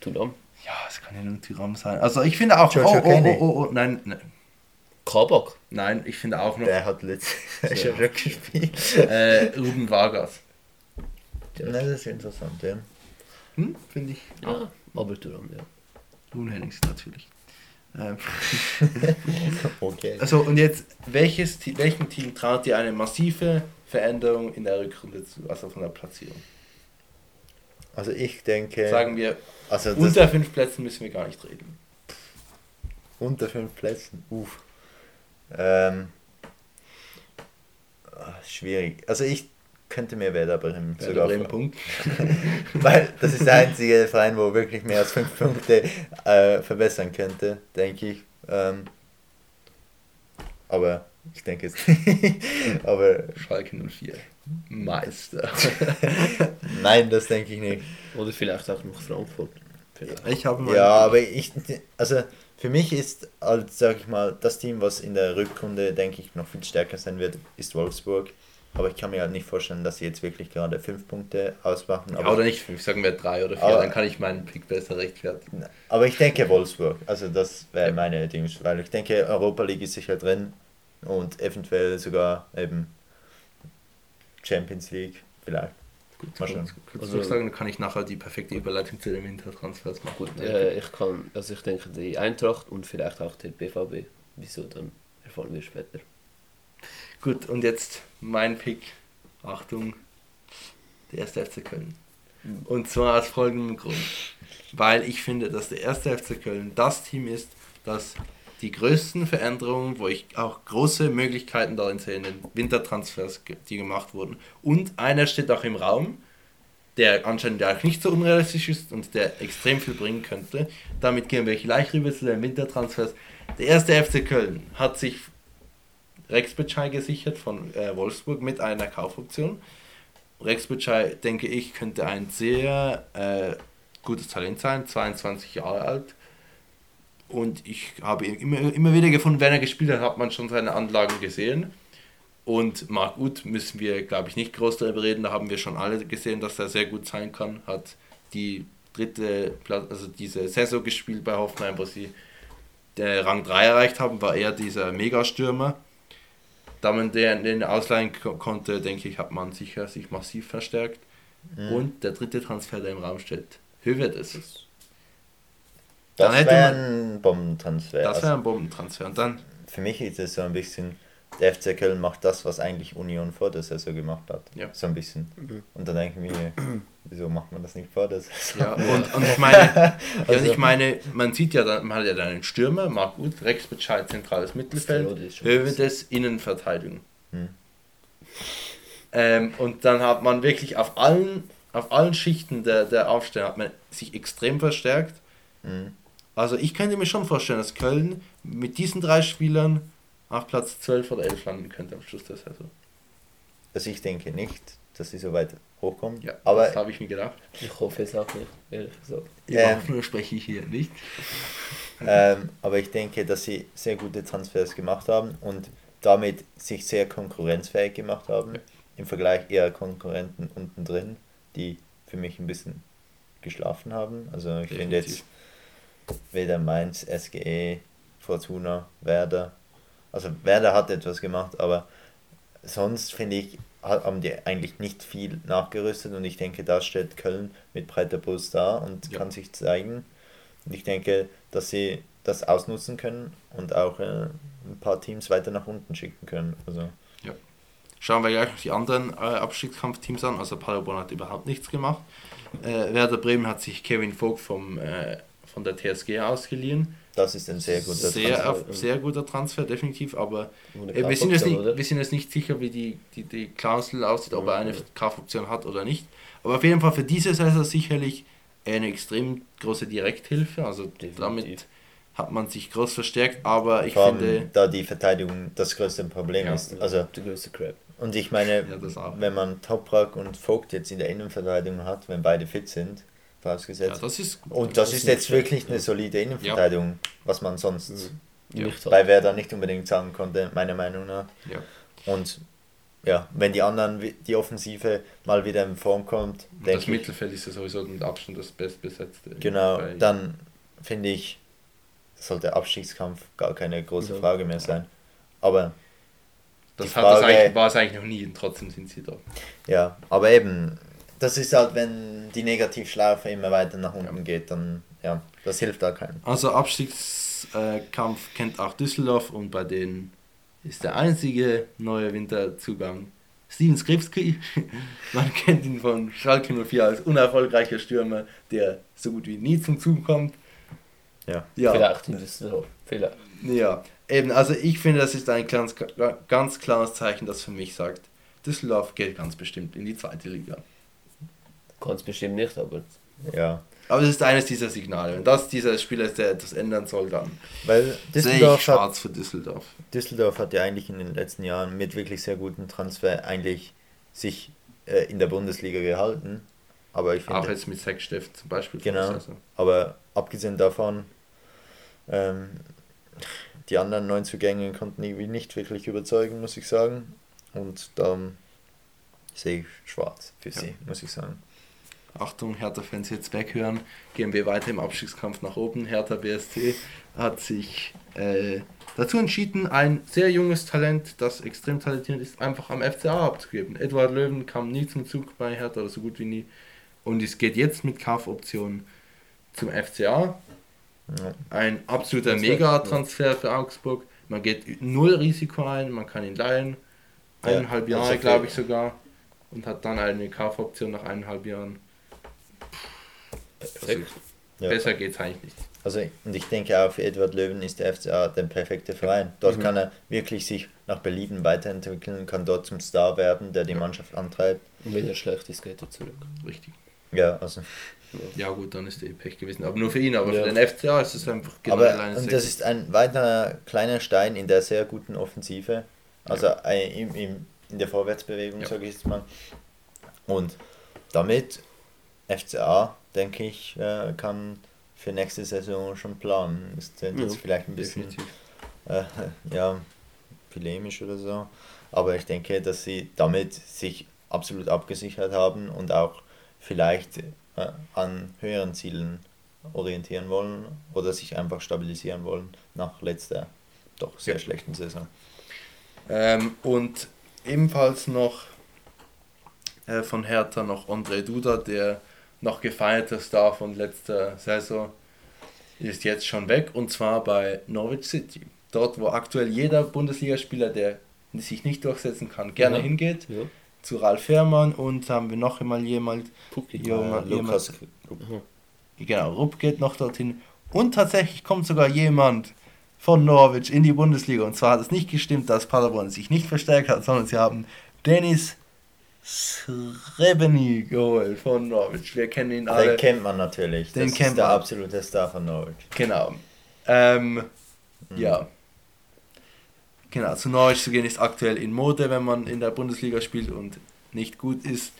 Tudam. Ja, es kann ja nur Tyram sein. Also ich finde auch. Oh, oh, oh, oh, oh, nein, nein. Kabak? Nein, ich finde auch noch. Der hat letztes [LAUGHS] Jahr [LAUGHS] gespielt. äh, Ruben Vargas. Nein, das ist interessant, ja. Hm, finde ich. Ja, aber Thuram, ja. Ruben Hennings natürlich. [LAUGHS] Okay. Also und jetzt, welches, welchem Team traut ihr eine massive Veränderung in der Rückrunde zu, also von der Platzierung? Also ich denke. Sagen wir, also unter fünf Plätzen müssen wir gar nicht reden. Unter fünf Plätzen, uff. Ähm, ah, schwierig. Also ich könnte mir Werder Bremen Werder sogar Bremen Punkt. [LAUGHS] Weil das ist der einzige Verein, wo wirklich mehr als fünf Punkte äh, verbessern könnte, denke ich. Ähm, aber ich denke es nicht. [LAUGHS] aber Schalke 04. Meister. [LAUGHS] Nein, das denke ich nicht. Oder vielleicht auch noch Frankfurt. Vielleicht. Ich habe Ja, aber ich also für mich ist als sag ich mal das Team, was in der Rückrunde denke ich noch viel stärker sein wird, ist Wolfsburg. Aber ich kann mir halt nicht vorstellen, dass sie jetzt wirklich gerade fünf Punkte ausmachen. Ja, oder nicht fünf, sagen wir drei oder vier, aber, dann kann ich meinen Pick besser rechtfertigen. Aber ich denke Wolfsburg, also das wäre ja. meine Dings, weil ich denke, Europa League ist sicher drin und eventuell sogar eben Champions League vielleicht. Gut, mal schauen. Also, sagen, dann kann ich nachher die perfekte Überleitung zu den Wintertransfers machen. Gut, äh, ich kann, also ich denke die Eintracht und vielleicht auch der BVB. Wieso, dann erfahren wir später. Gut, und jetzt mein Pick. Achtung, der erste FC Köln. Und zwar aus folgendem Grund. Weil ich finde, dass der erste FC Köln das Team ist, das die größten Veränderungen, wo ich auch große Möglichkeiten darin sehe, in den Wintertransfers, die gemacht wurden. Und einer steht auch im Raum, der anscheinend auch nicht so unrealistisch ist und der extrem viel bringen könnte. Damit gehen wir gleich rüber zu den Wintertransfers. Der erste FC Köln hat sich Rex Bitschei gesichert von äh, Wolfsburg mit einer Kaufoption. Rex Bitschei, denke ich, könnte ein sehr äh, gutes Talent sein, 22 Jahre alt und ich habe immer, immer wieder gefunden, wenn er gespielt hat, hat man schon seine Anlagen gesehen. Und Marc Uth müssen wir, glaube ich, nicht groß darüber reden. Da haben wir schon alle gesehen, dass er sehr gut sein kann. Hat die dritte, also diese Saison gespielt bei Hoffenheim, wo sie den Rang 3 erreicht haben, war er dieser Megastürmer. Da man den, den ausleihen konnte, denke ich, hat man sicher sich massiv verstärkt. Mhm. Und der dritte Transfer, der im Raum steht, Hövedes. Das wäre ein Bombentransfer. Das wäre ein Bombentransfer. Und dann? Für mich ist es so ein bisschen, der FC Köln macht das, was eigentlich Union vor der Saison gemacht hat. Ja. So ein bisschen. Mhm. Und dann denke ich mir, wieso macht man das nicht vor der Saison? Ja, [LAUGHS] und, und ich meine, also, ja, ich meine, man sieht ja, man hat ja dann einen Stürmer, Marc Uth, Rex Bescheid, zentrales Mittelfeld, Hövedes, Innenverteidigung. Hm. Ähm, und dann hat man wirklich auf allen, auf allen Schichten der, der Aufstellung hat man sich extrem verstärkt. Mhm. Also ich könnte mir schon vorstellen, dass Köln mit diesen drei Spielern auf Platz 12 oder 11 landen könnte am Schluss der Saison. Also ich denke nicht, dass sie so weit hochkommen. Ja, aber das habe ich mir gedacht. Ich hoffe es auch nicht, ehrlich gesagt. Ähm, nur spreche ich hier nicht. ähm, aber ich denke, dass sie sehr gute Transfers gemacht haben und damit sich sehr konkurrenzfähig gemacht haben. Ja. Im Vergleich eher Konkurrenten unten drin, die für mich ein bisschen geschlafen haben. Also ich finde jetzt weder Mainz, SGE, Fortuna, Werder. Also Werder hat etwas gemacht, aber sonst finde ich, haben die eigentlich nicht viel nachgerüstet und ich denke, da steht Köln mit breiter Brust da und ja. kann sich zeigen. Und ich denke, dass sie das ausnutzen können und auch äh, ein paar Teams weiter nach unten schicken können. Also, ja. Schauen wir gleich die anderen äh, Abstiegskampfteams an. Also Paderborn hat überhaupt nichts gemacht. Äh, Werder Bremen hat sich Kevin Vogt vom äh, von der TSG ausgeliehen. Das ist ein sehr guter sehr, Transfer. Sehr guter Transfer, definitiv, aber äh, wir, sind jetzt nicht, wir sind jetzt nicht sicher, wie die, die, die Klausel aussieht, ob er eine Kaufoption hat oder nicht. Aber auf jeden Fall für diese Saison sicherlich eine extrem große Direkthilfe. Also definitiv. damit hat man sich groß verstärkt, aber ich Vor finde. Da die Verteidigung das größte Problem ja, ist. Also, der größte Crap. Und ich meine, ja, wenn man Toprak und Vogt jetzt in der Innenverteidigung hat, wenn beide fit sind, vorausgesetzt. Ja, das ist gut. Und das, das ist jetzt wirklich eine solide Innenverteidigung, ja. was man sonst mhm. Ja. Bei wer da nicht unbedingt sagen konnte, meiner Meinung nach. Und ja, wenn die anderen, die Offensive mal wieder in Form kommt. Das Mittelfeld ist ja sowieso mit Abstand das bestbesetzte. Genau, dann finde ich, sollte Abstiegskampf gar keine große. Frage mehr sein. Aber das, Frage, das war es eigentlich noch nie und trotzdem sind sie da. Ja, aber eben, das ist halt, wenn die Negativschleife immer weiter nach unten ja. geht, dann ja, das hilft da keinem. Also Abstiegskampf kennt auch Düsseldorf und bei denen ist der einzige neue Winterzugang Steven Skripski. [LAUGHS] Man kennt ihn von Schalke 04 als unerfolgreicher Stürmer, der so gut wie nie zum Zug kommt. Ja, ja. vielleicht in Düsseldorf. Vielleicht. Ja, eben, also ich finde, das ist ein ganz, ganz klares Zeichen, das für mich sagt, Düsseldorf geht ganz bestimmt in die zweite Liga. Ganz bestimmt nicht, aber. Ja. Aber es ist eines dieser Signale. Wenn das dieser Spieler ist, der etwas ändern soll, dann Weil Düsseldorf sehe ich schwarz für Düsseldorf. Düsseldorf hat ja eigentlich in den letzten Jahren mit wirklich sehr guten Transfer eigentlich sich äh, in der Bundesliga gehalten. Aber ich finde, Auch jetzt mit Sechsteff zum Beispiel. Genau. Also. Aber abgesehen davon, ähm, die anderen neun Zugänge konnten irgendwie nicht wirklich überzeugen, muss ich sagen. Und dann sehe ich schwarz für ja. sie, muss ich sagen. Achtung, Hertha-Fans jetzt weghören, gehen wir weiter im Abstiegskampf nach oben. Hertha BSC hat sich äh, dazu entschieden, ein sehr junges Talent, das extrem talentiert ist, einfach am FCA abzugeben. Edward Löwen kam nie zum Zug bei Hertha oder so gut wie nie. Und es geht jetzt mit Kaufoption zum FCA. Ja. Ein absoluter Mega-Transfer für Augsburg. Man geht null Risiko ein, man kann ihn leihen. Eineinhalb ja, Jahre, glaube ich sogar. Und hat dann eine Kaufoption nach eineinhalb Jahren. Also, ja. Besser geht es eigentlich nicht. Also, und ich denke auch für Edward Löwen ist der FCA der perfekte Verein. Dort mhm. kann er wirklich sich nach Belieben weiterentwickeln, kann dort zum Star werden, der die Mannschaft antreibt. Und wenn er schlecht ist, geht er zurück. Richtig. Ja, also. Ja gut, dann ist der Pech gewesen. Aber nur für ihn, aber ja. für den FCA ist es einfach genau aber, Und das ist ein weiterer kleiner Stein in der sehr guten Offensive. Also ja. in, in, in der Vorwärtsbewegung, ja. sage ich jetzt mal. Und damit FCA denke ich, äh, kann für nächste Saison schon planen. Ist jetzt ja, vielleicht ein bisschen äh, [LAUGHS] ja, polemisch oder so. Aber ich denke, dass sie damit sich absolut abgesichert haben und auch vielleicht äh, an höheren Zielen orientieren wollen oder sich einfach stabilisieren wollen nach letzter doch sehr ja. schlechten Saison. Ähm, und ebenfalls noch äh, von Hertha noch André Duda, der noch gefeierter Star von letzter Saison, ist jetzt schon weg und zwar bei Norwich City. Dort, wo aktuell jeder Bundesligaspieler, der sich nicht durchsetzen kann, gerne ja. hingeht. Ja. Zu Ralf Fährmann und haben wir noch einmal jemand. jemand, ja, jemand genau, Rupp geht noch dorthin. Und tatsächlich kommt sogar jemand von Norwich in die Bundesliga. Und zwar hat es nicht gestimmt, dass Paderborn sich nicht verstärkt hat, sondern sie haben Dennis Srebeni geholt von Norwich. Wir kennen ihn alle. Den kennt man natürlich. Den das kennt ist der man. absolute Star von Norwich. Genau. Ähm, mhm. Ja. Genau, zu Norwich zu gehen ist aktuell in Mode, wenn man in der Bundesliga spielt und nicht gut ist.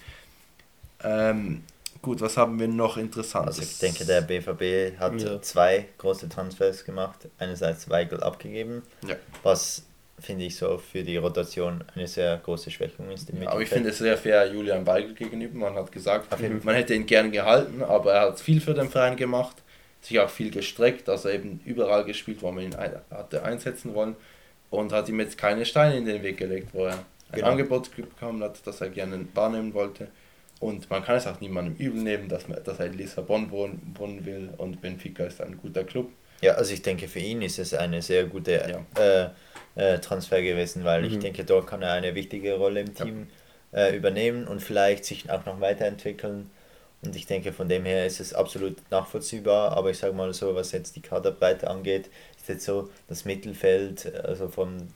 Ähm, gut, was haben wir noch Interessantes? Also ich denke, der BVB hat ja. zwei große Transfers gemacht. Einerseits Weigel abgegeben, ja. was finde ich so für die Rotation eine sehr große Schwächung ist. Ja, aber ich finde es sehr fair Julian Weigel gegenüber. Man hat gesagt, man hätte ihn gern gehalten, aber er hat viel für den Verein gemacht, sich auch viel gestreckt, also eben überall gespielt, wo man ihn hatte einsetzen wollen und hat ihm jetzt keine Steine in den Weg gelegt, wo er ein genau. Angebot bekommen hat, das er gerne wahrnehmen wollte. Und man kann es auch niemandem übel nehmen, dass, man, dass er in Lissabon wohnen, wohnen will und Benfica ist ein guter Club. Ja, also ich denke, für ihn ist es eine sehr gute ja. äh, äh, Transfer gewesen, weil mhm. ich denke, dort kann er eine wichtige Rolle im Team ja. äh, übernehmen und vielleicht sich auch noch weiterentwickeln. Und ich denke, von dem her ist es absolut nachvollziehbar. Aber ich sage mal so, was jetzt die Kaderbreite angeht, ist jetzt so das Mittelfeld, also von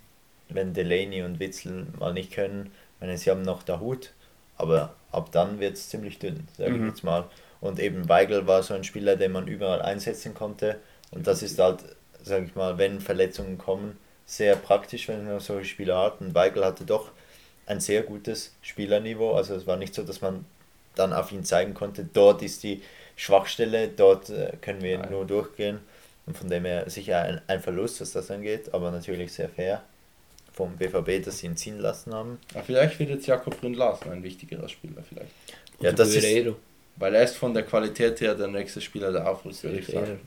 wenn Delaney und Witzel mal nicht können, meine, sie haben noch der Hut, aber ab dann wird es ziemlich dünn, sage mhm. ich jetzt mal. Und eben Weigel war so ein Spieler, den man überall einsetzen konnte. Und das ist halt, sage ich mal, wenn Verletzungen kommen, sehr praktisch, wenn man solche Spieler hat. Und Weigel hatte doch ein sehr gutes Spielerniveau. Also es war nicht so, dass man dann auf ihn zeigen konnte, dort ist die Schwachstelle, dort äh, können wir Nein. nur durchgehen. Und von dem her sicher ein, ein Verlust, was das angeht, aber natürlich sehr fair vom BVB, dass sie ihn ziehen lassen haben. Ja, vielleicht wird jetzt Jakob Brünn-Larsen ein wichtigerer Spieler vielleicht. Ja, das ist, weil er ist von der Qualität her der nächste Spieler der Aufrüstung, würde ich sagen.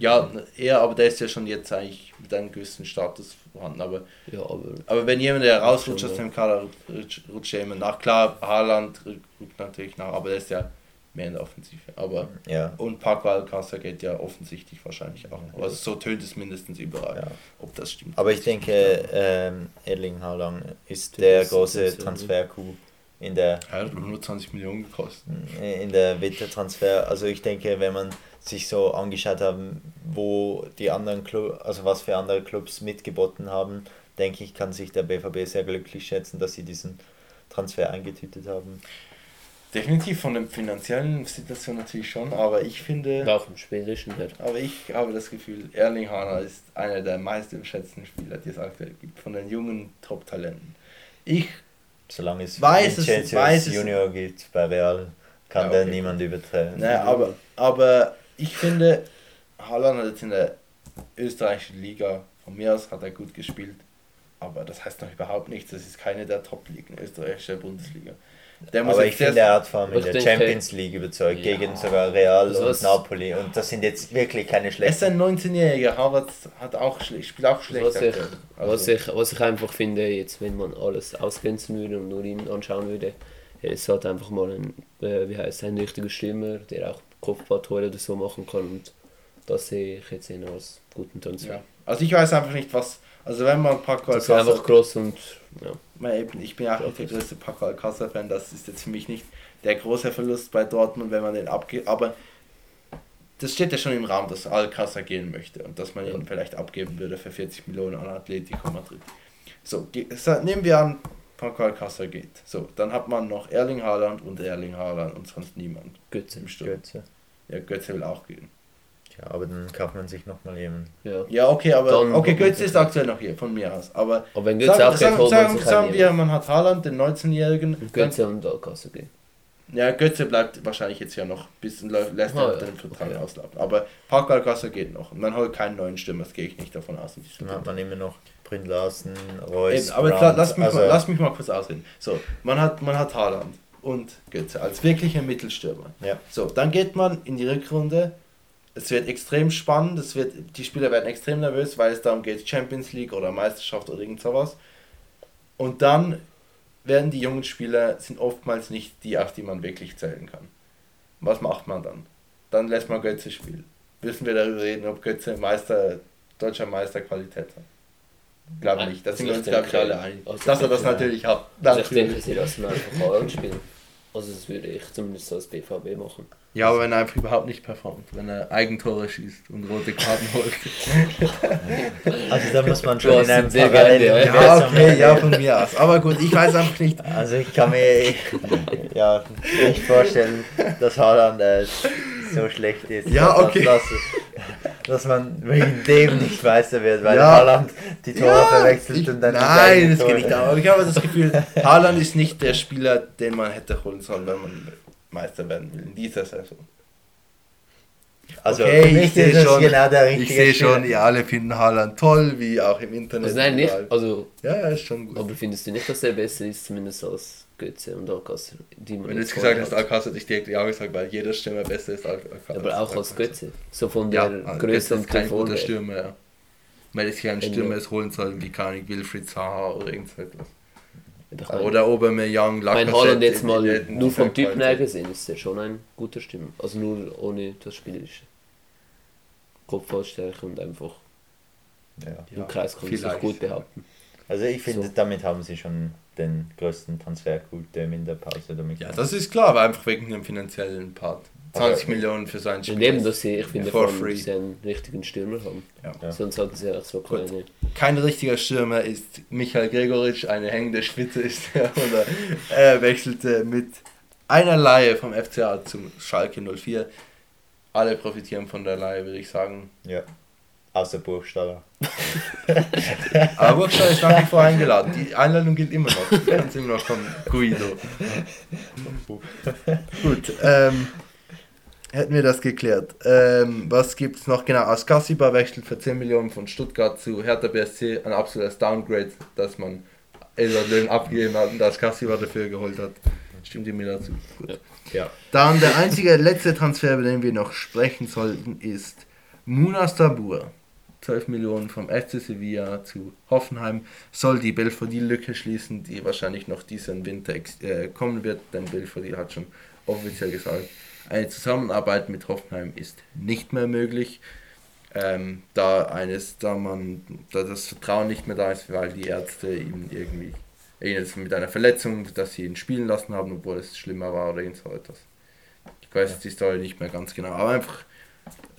Ja, eher, aber der ist ja schon jetzt eigentlich mit einem gewissen Status vorhanden. Aber, ja, aber, aber wenn jemand, der rausrutscht aus dem Kader, rutscht er immer nach. Klar, Haaland rückt natürlich nach, aber der ist ja mehr in der Offensive. Aber ja. und Paco Alcázar geht ja offensichtlich wahrscheinlich auch. Also so tönt es mindestens überall, ja. ob das stimmt. Aber ich denke, ähm, Erling Haaland ist der große Transfer-Coup in der. Ja, hat nur 20 Millionen gekostet. In der Wintertransfer. Also ich denke, wenn man sich so angeschaut haben, wo die anderen Club, also was für andere Clubs mitgeboten haben, denke ich, kann sich der BVB sehr glücklich schätzen, dass sie diesen Transfer eingetütet haben. Definitiv von der finanziellen Situation natürlich schon, aber ich finde. Auch im Spielischen halt. Aber ich habe das Gefühl, Erling Haaland ist einer der meist unterschätzten Spieler, die es aktuell gibt, von den jungen Top-Talenten. Ich. Solange es weiß es, weiß Junior es, gibt bei Real, kann ja, okay. der niemand übertreffen. Naja, aber, aber ich finde, Haaland hat jetzt in der österreichischen Liga, von mir aus hat er gut gespielt, aber das heißt noch überhaupt nichts. Das ist keine der Top-Ligen, österreichische Bundesliga. aber ich finde, er hat vor allem in der Champions League überzeugt, ja. gegen sogar Real also und Napoli. Und das sind jetzt wirklich keine schlechten. Er ist ein 19-Jähriger, Harvard hat auch spielt auch schlecht. Was ich, also. was, ich, was ich einfach finde, jetzt, wenn man alles ausgrenzen würde und nur ihn anschauen würde, es hat einfach mal ein, äh, wie heißt ein richtiger Stürmer, der auch Kopfballtore oder so machen kann. Und das sehe ich jetzt eher als guten Transfer. Ja. Also ich weiß einfach nicht, was. Also wenn man Paco Alcázar... Das ist einfach groß und... Ja. Ich bin auch nicht der größte Paco Alcázar-Fan. Das ist jetzt für mich nicht der große Verlust bei Dortmund, wenn man den abgibt. Aber das steht ja schon im Raum, dass Alcázar gehen möchte und dass man ihn vielleicht abgeben würde für 40 Millionen an Atletico Madrid. So, nehmen wir an, Paco Alcázar geht. So, dann hat man noch Erling Haaland und Erling Haaland und sonst niemand. Götze im Sturm. Götze. Ja, Götze will auch gehen. Ja, aber dann kauft man sich nochmal jemanden. Ja. ja, okay, aber dann okay, Götze ist aktuell noch hier, von mir aus. Aber, aber wenn Götze sagen, auch geht, sagen, sagen, sagen wir, man hat Haaland, den 19-Jährigen. Götze und Alcázar gehen. Ja, Götze bleibt wahrscheinlich jetzt ja noch bis lässt er oh, den Vertrag okay. auslaufen. Aber Paco Alcázar geht noch. Und man holt keinen neuen Stürmer, das gehe ich nicht davon aus. Dann man immer noch Bryn Larsen, Reus, Eben, Aber klar, lass, mich also mal, lass mich mal kurz ausreden. So, man hat, man hat Haaland und Götze als wirklicher Mittelstürmer. Ja. So, dann geht man in die Rückrunde. Es wird extrem spannend, es wird, die Spieler werden extrem nervös, weil es darum geht, Champions League oder Meisterschaft oder irgend sowas. Und dann werden die jungen Spieler sind oftmals nicht die, auf die man wirklich zählen kann. Was macht man dann? Dann lässt man Götze spielen. Müssen wir darüber reden, ob Götze Meister, deutscher Meister Qualität hat? Glaube nicht. Da sind wir uns, glaube ich, alle einig. Also dass er das natürlich hat. Also ich denke, sie lassen einfach Haaland spielen. Also das würde ich zumindest als BVB machen. Ja, aber wenn er einfach überhaupt nicht performt, wenn er Eigentore schießt und rote Karten holt. [LAUGHS] also da muss man schon in einem sehr gerne, Ja, okay, ja, von mir aus. Aber gut, ich weiß einfach nicht. Also ich kann mir ja, nicht vorstellen, dass Haaland äh, so schlecht ist. Ja, okay. Dass, dass man wegen dem nicht Meister wird, weil ja. Haaland die Tore ja, verwechselt ich, und dann. Nein, das geht nicht Aber ich habe das Gefühl, Haaland ist nicht der Spieler, den man hätte holen sollen, wenn man Meister werden will in dieser Saison. Also okay, ich sehe schon, genau der richtige ich sehe schon, ihr alle finden Haaland toll, wie auch im Internet. Also nein, nicht. Also, ja, ja, ist schon gut. Aber findest du nicht, dass er besser ist, zumindest als Götze und Alcázar? Wenn du jetzt gesagt hast, Alcázar, hätte ich direkt ja gesagt, weil jeder Stürmer besser ist als Alcázar. Aber auch als Götze. So von der ja, Größe und kein guter Stürmer, ja. Weil ich keinen Stürmer es holen soll, wie kann ich Wilfried Zaha oder irgendetwas. Meine, oder Aubameyang, Lacazette. Mein Holland jetzt mal nur vom Typ her gesehen, ist er schon ein guter Stürmer. Also nur ohne das Spielerische. Kopfballstärke und einfach ja. im Kreis kann sich gut behaupten. Also ich finde, so. damit haben sie schon den größten Transferkult in der Pause damit Ja, das ist klar, aber einfach wegen dem finanziellen Part. 20 aber Millionen für sein Spiel. Neben dass sie, ich finde, ja, free. sie einen richtigen Stürmer haben. Ja. Ja. Sonst hatten sie auch so keine. Kein richtiger Stürmer ist Michael Gregoritsch, eine hängende Spitze ist er. [LAUGHS] Oder er wechselte mit einer Laie vom FCA zum Schalke 04. Alle profitieren von der Laie, würde ich sagen. Ja. Außer Burgstaller. [LAUGHS] Aber Burgstaller ist nach wie vor eingeladen. Die Einladung gilt immer noch. Du kannst immer noch kommen. Guido. Gut. Ähm, hätten wir das geklärt. Ähm, was gibt es noch? Genau, Askasiba wechselt für 10 Millionen von Stuttgart zu Hertha BSC. Ein absolutes Downgrade, dass man Edward Löwen abgegeben hat und Askasiba dafür geholt hat. Stimmt ihr mir dazu? Gut. Ja. Dann der einzige letzte Transfer, über den wir noch sprechen sollten, ist Munas Dabur. 12 Millionen vom FC Sevilla zu Hoffenheim. Soll die Belfodil-Lücke schließen, die wahrscheinlich noch diesen Winter äh, kommen wird, denn Belfodil hat schon offiziell gesagt, eine Zusammenarbeit mit Hoffenheim ist nicht mehr möglich, ähm, da, eines, da, man, da das Vertrauen nicht mehr da ist, weil die Ärzte ihm irgendwie jetzt mit einer Verletzung, dass sie ihn spielen lassen haben, obwohl es schlimmer war oder irgend so etwas. Ich weiß jetzt die Story nicht mehr ganz genau, aber einfach,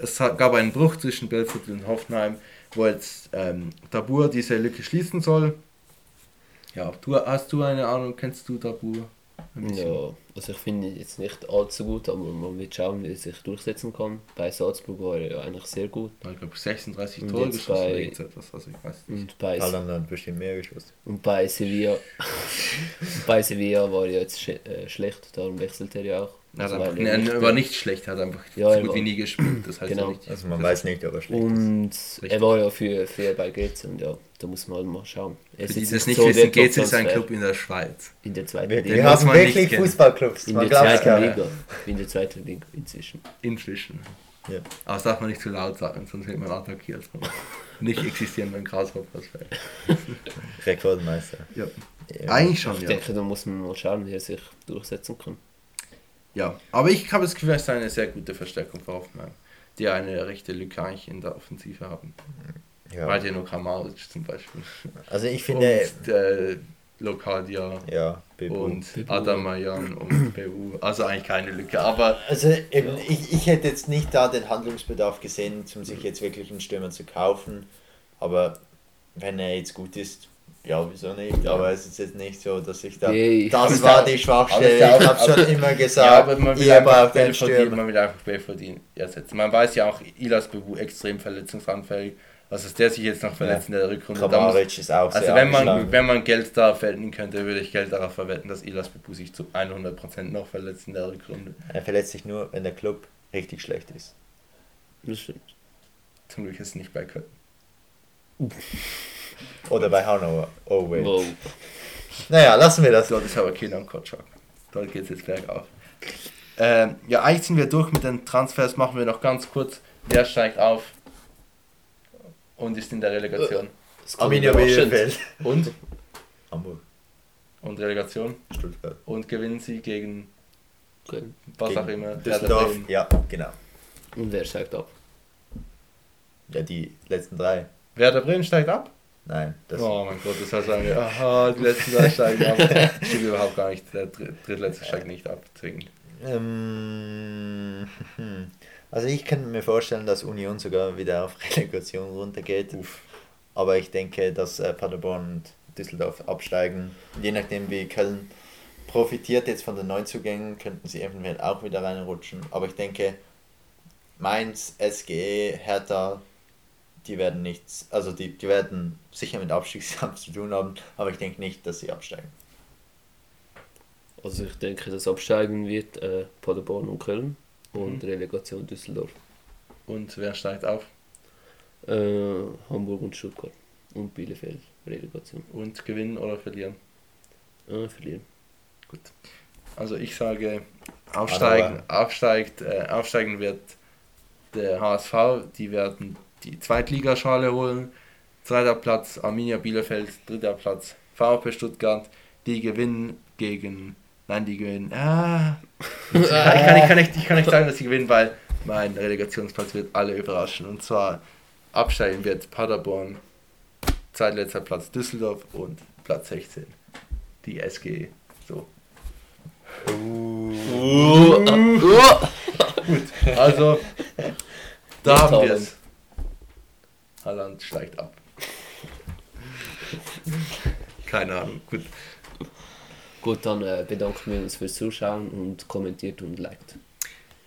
es gab einen Bruch zwischen Belfort und Hoffenheim, wo jetzt ähm, Tabur diese Lücke schließen soll. Ja, du, hast du eine Ahnung, kennst du Tabur? Ja, also ich finde jetzt nicht allzu gut, aber man wird schauen, wie er sich durchsetzen kann. Bei Salzburg war er ja eigentlich sehr gut. Ich glaube 36 Tore geschossen bei, etwas, also ich weiß nicht. Und bei, bestimmt mehr geschossen. Und bei Sevilla, [LAUGHS] bei Sevilla war er jetzt sch äh, schlecht, darum wechselt er ja auch. Also einfach, er nicht, war nicht schlecht, hat einfach ja, so gut wie nie gespielt. Das heißt genau. also man weiß nicht, ob er schlecht und ist. Und er war ja für, für bei Gez und ja, da muss man halt mal schauen. Er Für die das nicht so wissen, Gez ist ein Club in der Schweiz. In der zweiten Liga. Wir haben wirklich Fußballclubs. In der zweiten Liga. In der zweiten Liga inzwischen. Inzwischen. Ja. Aber das darf man nicht zu laut sagen, sonst wird man attackiert. [LAUGHS] nicht existierenden Grasshoppers. [LAUGHS] Rekordmeister. Ja. ja. Eigentlich schon, Ich ja. denke, da muss man mal schauen, wie er sich durchsetzen kann. Ja, aber ich habe das Gefühl, es ist eine sehr gute Verstärkung für Hoffenheim, die eine rechte Lücke eigentlich in der Offensive haben. Ja. Weil ja nur Kramaric zum Beispiel. Also ich finde... Und, äh, Lokadia ja, und Adamayan und BU. Also eigentlich keine Lücke. Aber also eben, ich, ich hätte jetzt nicht da den Handlungsbedarf gesehen, um sich jetzt wirklich einen Stürmer zu kaufen. Aber wenn er jetzt gut ist, ja, wieso nicht? Aber es ist jetzt nicht so, dass ich da. Nee, das war die Schwachstelle. Ich habe schon immer gesagt, ja, aber man will einfach den verdienen, man will einfach verdienen ersetzen. Man weiß ja auch, Ilas Bebu extrem verletzungsanfällig. Also dass der sich jetzt noch verletzt ja. in der Rückrunde. Kramaric ist auch Also wenn man, wenn man Geld da verwenden könnte, würde ich Geld darauf verwenden, dass Ilas Bebu sich zu 100% noch verletzt in der Rückrunde. Er verletzt sich nur, wenn der Club richtig schlecht ist. Das stimmt. Zum Glück ist es nicht bei Köln. [LAUGHS] Oder bei Hannover. Oh, wait. Wow. Naja, lassen wir das. Dort ist aber keiner am Kotschak. Dort geht es jetzt bergauf. Ähm, ja, eigentlich sind wir durch mit den Transfers. Machen wir noch ganz kurz. Wer steigt auf und ist in der Relegation? Arminia Bielefeld. Und? [LAUGHS] Hamburg. Und Relegation? Stuttgart. Und gewinnen sie gegen Köln. was gegen auch immer. Düsseldorf. Ja, genau. Und wer steigt ab? Ja, die letzten drei. Werder Bremen steigt ab? Nein. oh mein Gott, das heißt sagen aha, die letzten drei steigen ab. [LAUGHS] Stimmt überhaupt gar nicht. Der drittletzte steigt nicht ab, zwingend. Ähm, also ich kann mir vorstellen, dass Union sogar wieder auf [LAUGHS] Relegation runtergeht. Uff. Aber ich denke, dass äh, Paderborn und Düsseldorf absteigen. Je nachdem wie Köln profitiert jetzt von den Neuzugängen, könnten sie eventuell auch wieder reinrutschen. Aber ich denke, Mainz, SGE, Hertha, die werden nichts, also die, die werden sicher mit Abstiegskampf [LAUGHS] zu tun haben, aber ich denke nicht, dass sie absteigen. Also ich denke, dass absteigen wird äh, Paderborn und Köln und mhm. Relegation Düsseldorf. Und wer steigt auf? Äh, Hamburg und Stuttgart und Bielefeld Relegation. Und gewinnen oder verlieren? Äh, verlieren. Gut. Also ich sage, aufsteigen, aufsteigt, äh, aufsteigen wird der HSV, die werden die Zweitligaschale holen. Zweiter Platz Arminia Bielefeld, dritter Platz VfB Stuttgart. Die gewinnen gegen. Nein, die gewinnen. Ah, [LAUGHS] ich, kann, ich, kann nicht, ich kann nicht sagen, dass sie gewinnen, weil mein Relegationsplatz wird alle überraschen. Und zwar absteigen wird Paderborn, zweitletzter Platz Düsseldorf und Platz 16 die SG. So. Uh. Uh. Uh. [LAUGHS] Gut, also da haben wir es. Haaland steigt ab. Keine Ahnung, gut. Gut, dann äh, bedanken wir uns fürs Zuschauen und kommentiert und liked.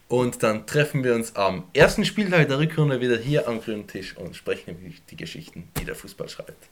Und dann treffen wir uns am ersten Spieltag der Rückrunde wieder hier am grünen Tisch und sprechen über die Geschichten, die der Fußball schreibt.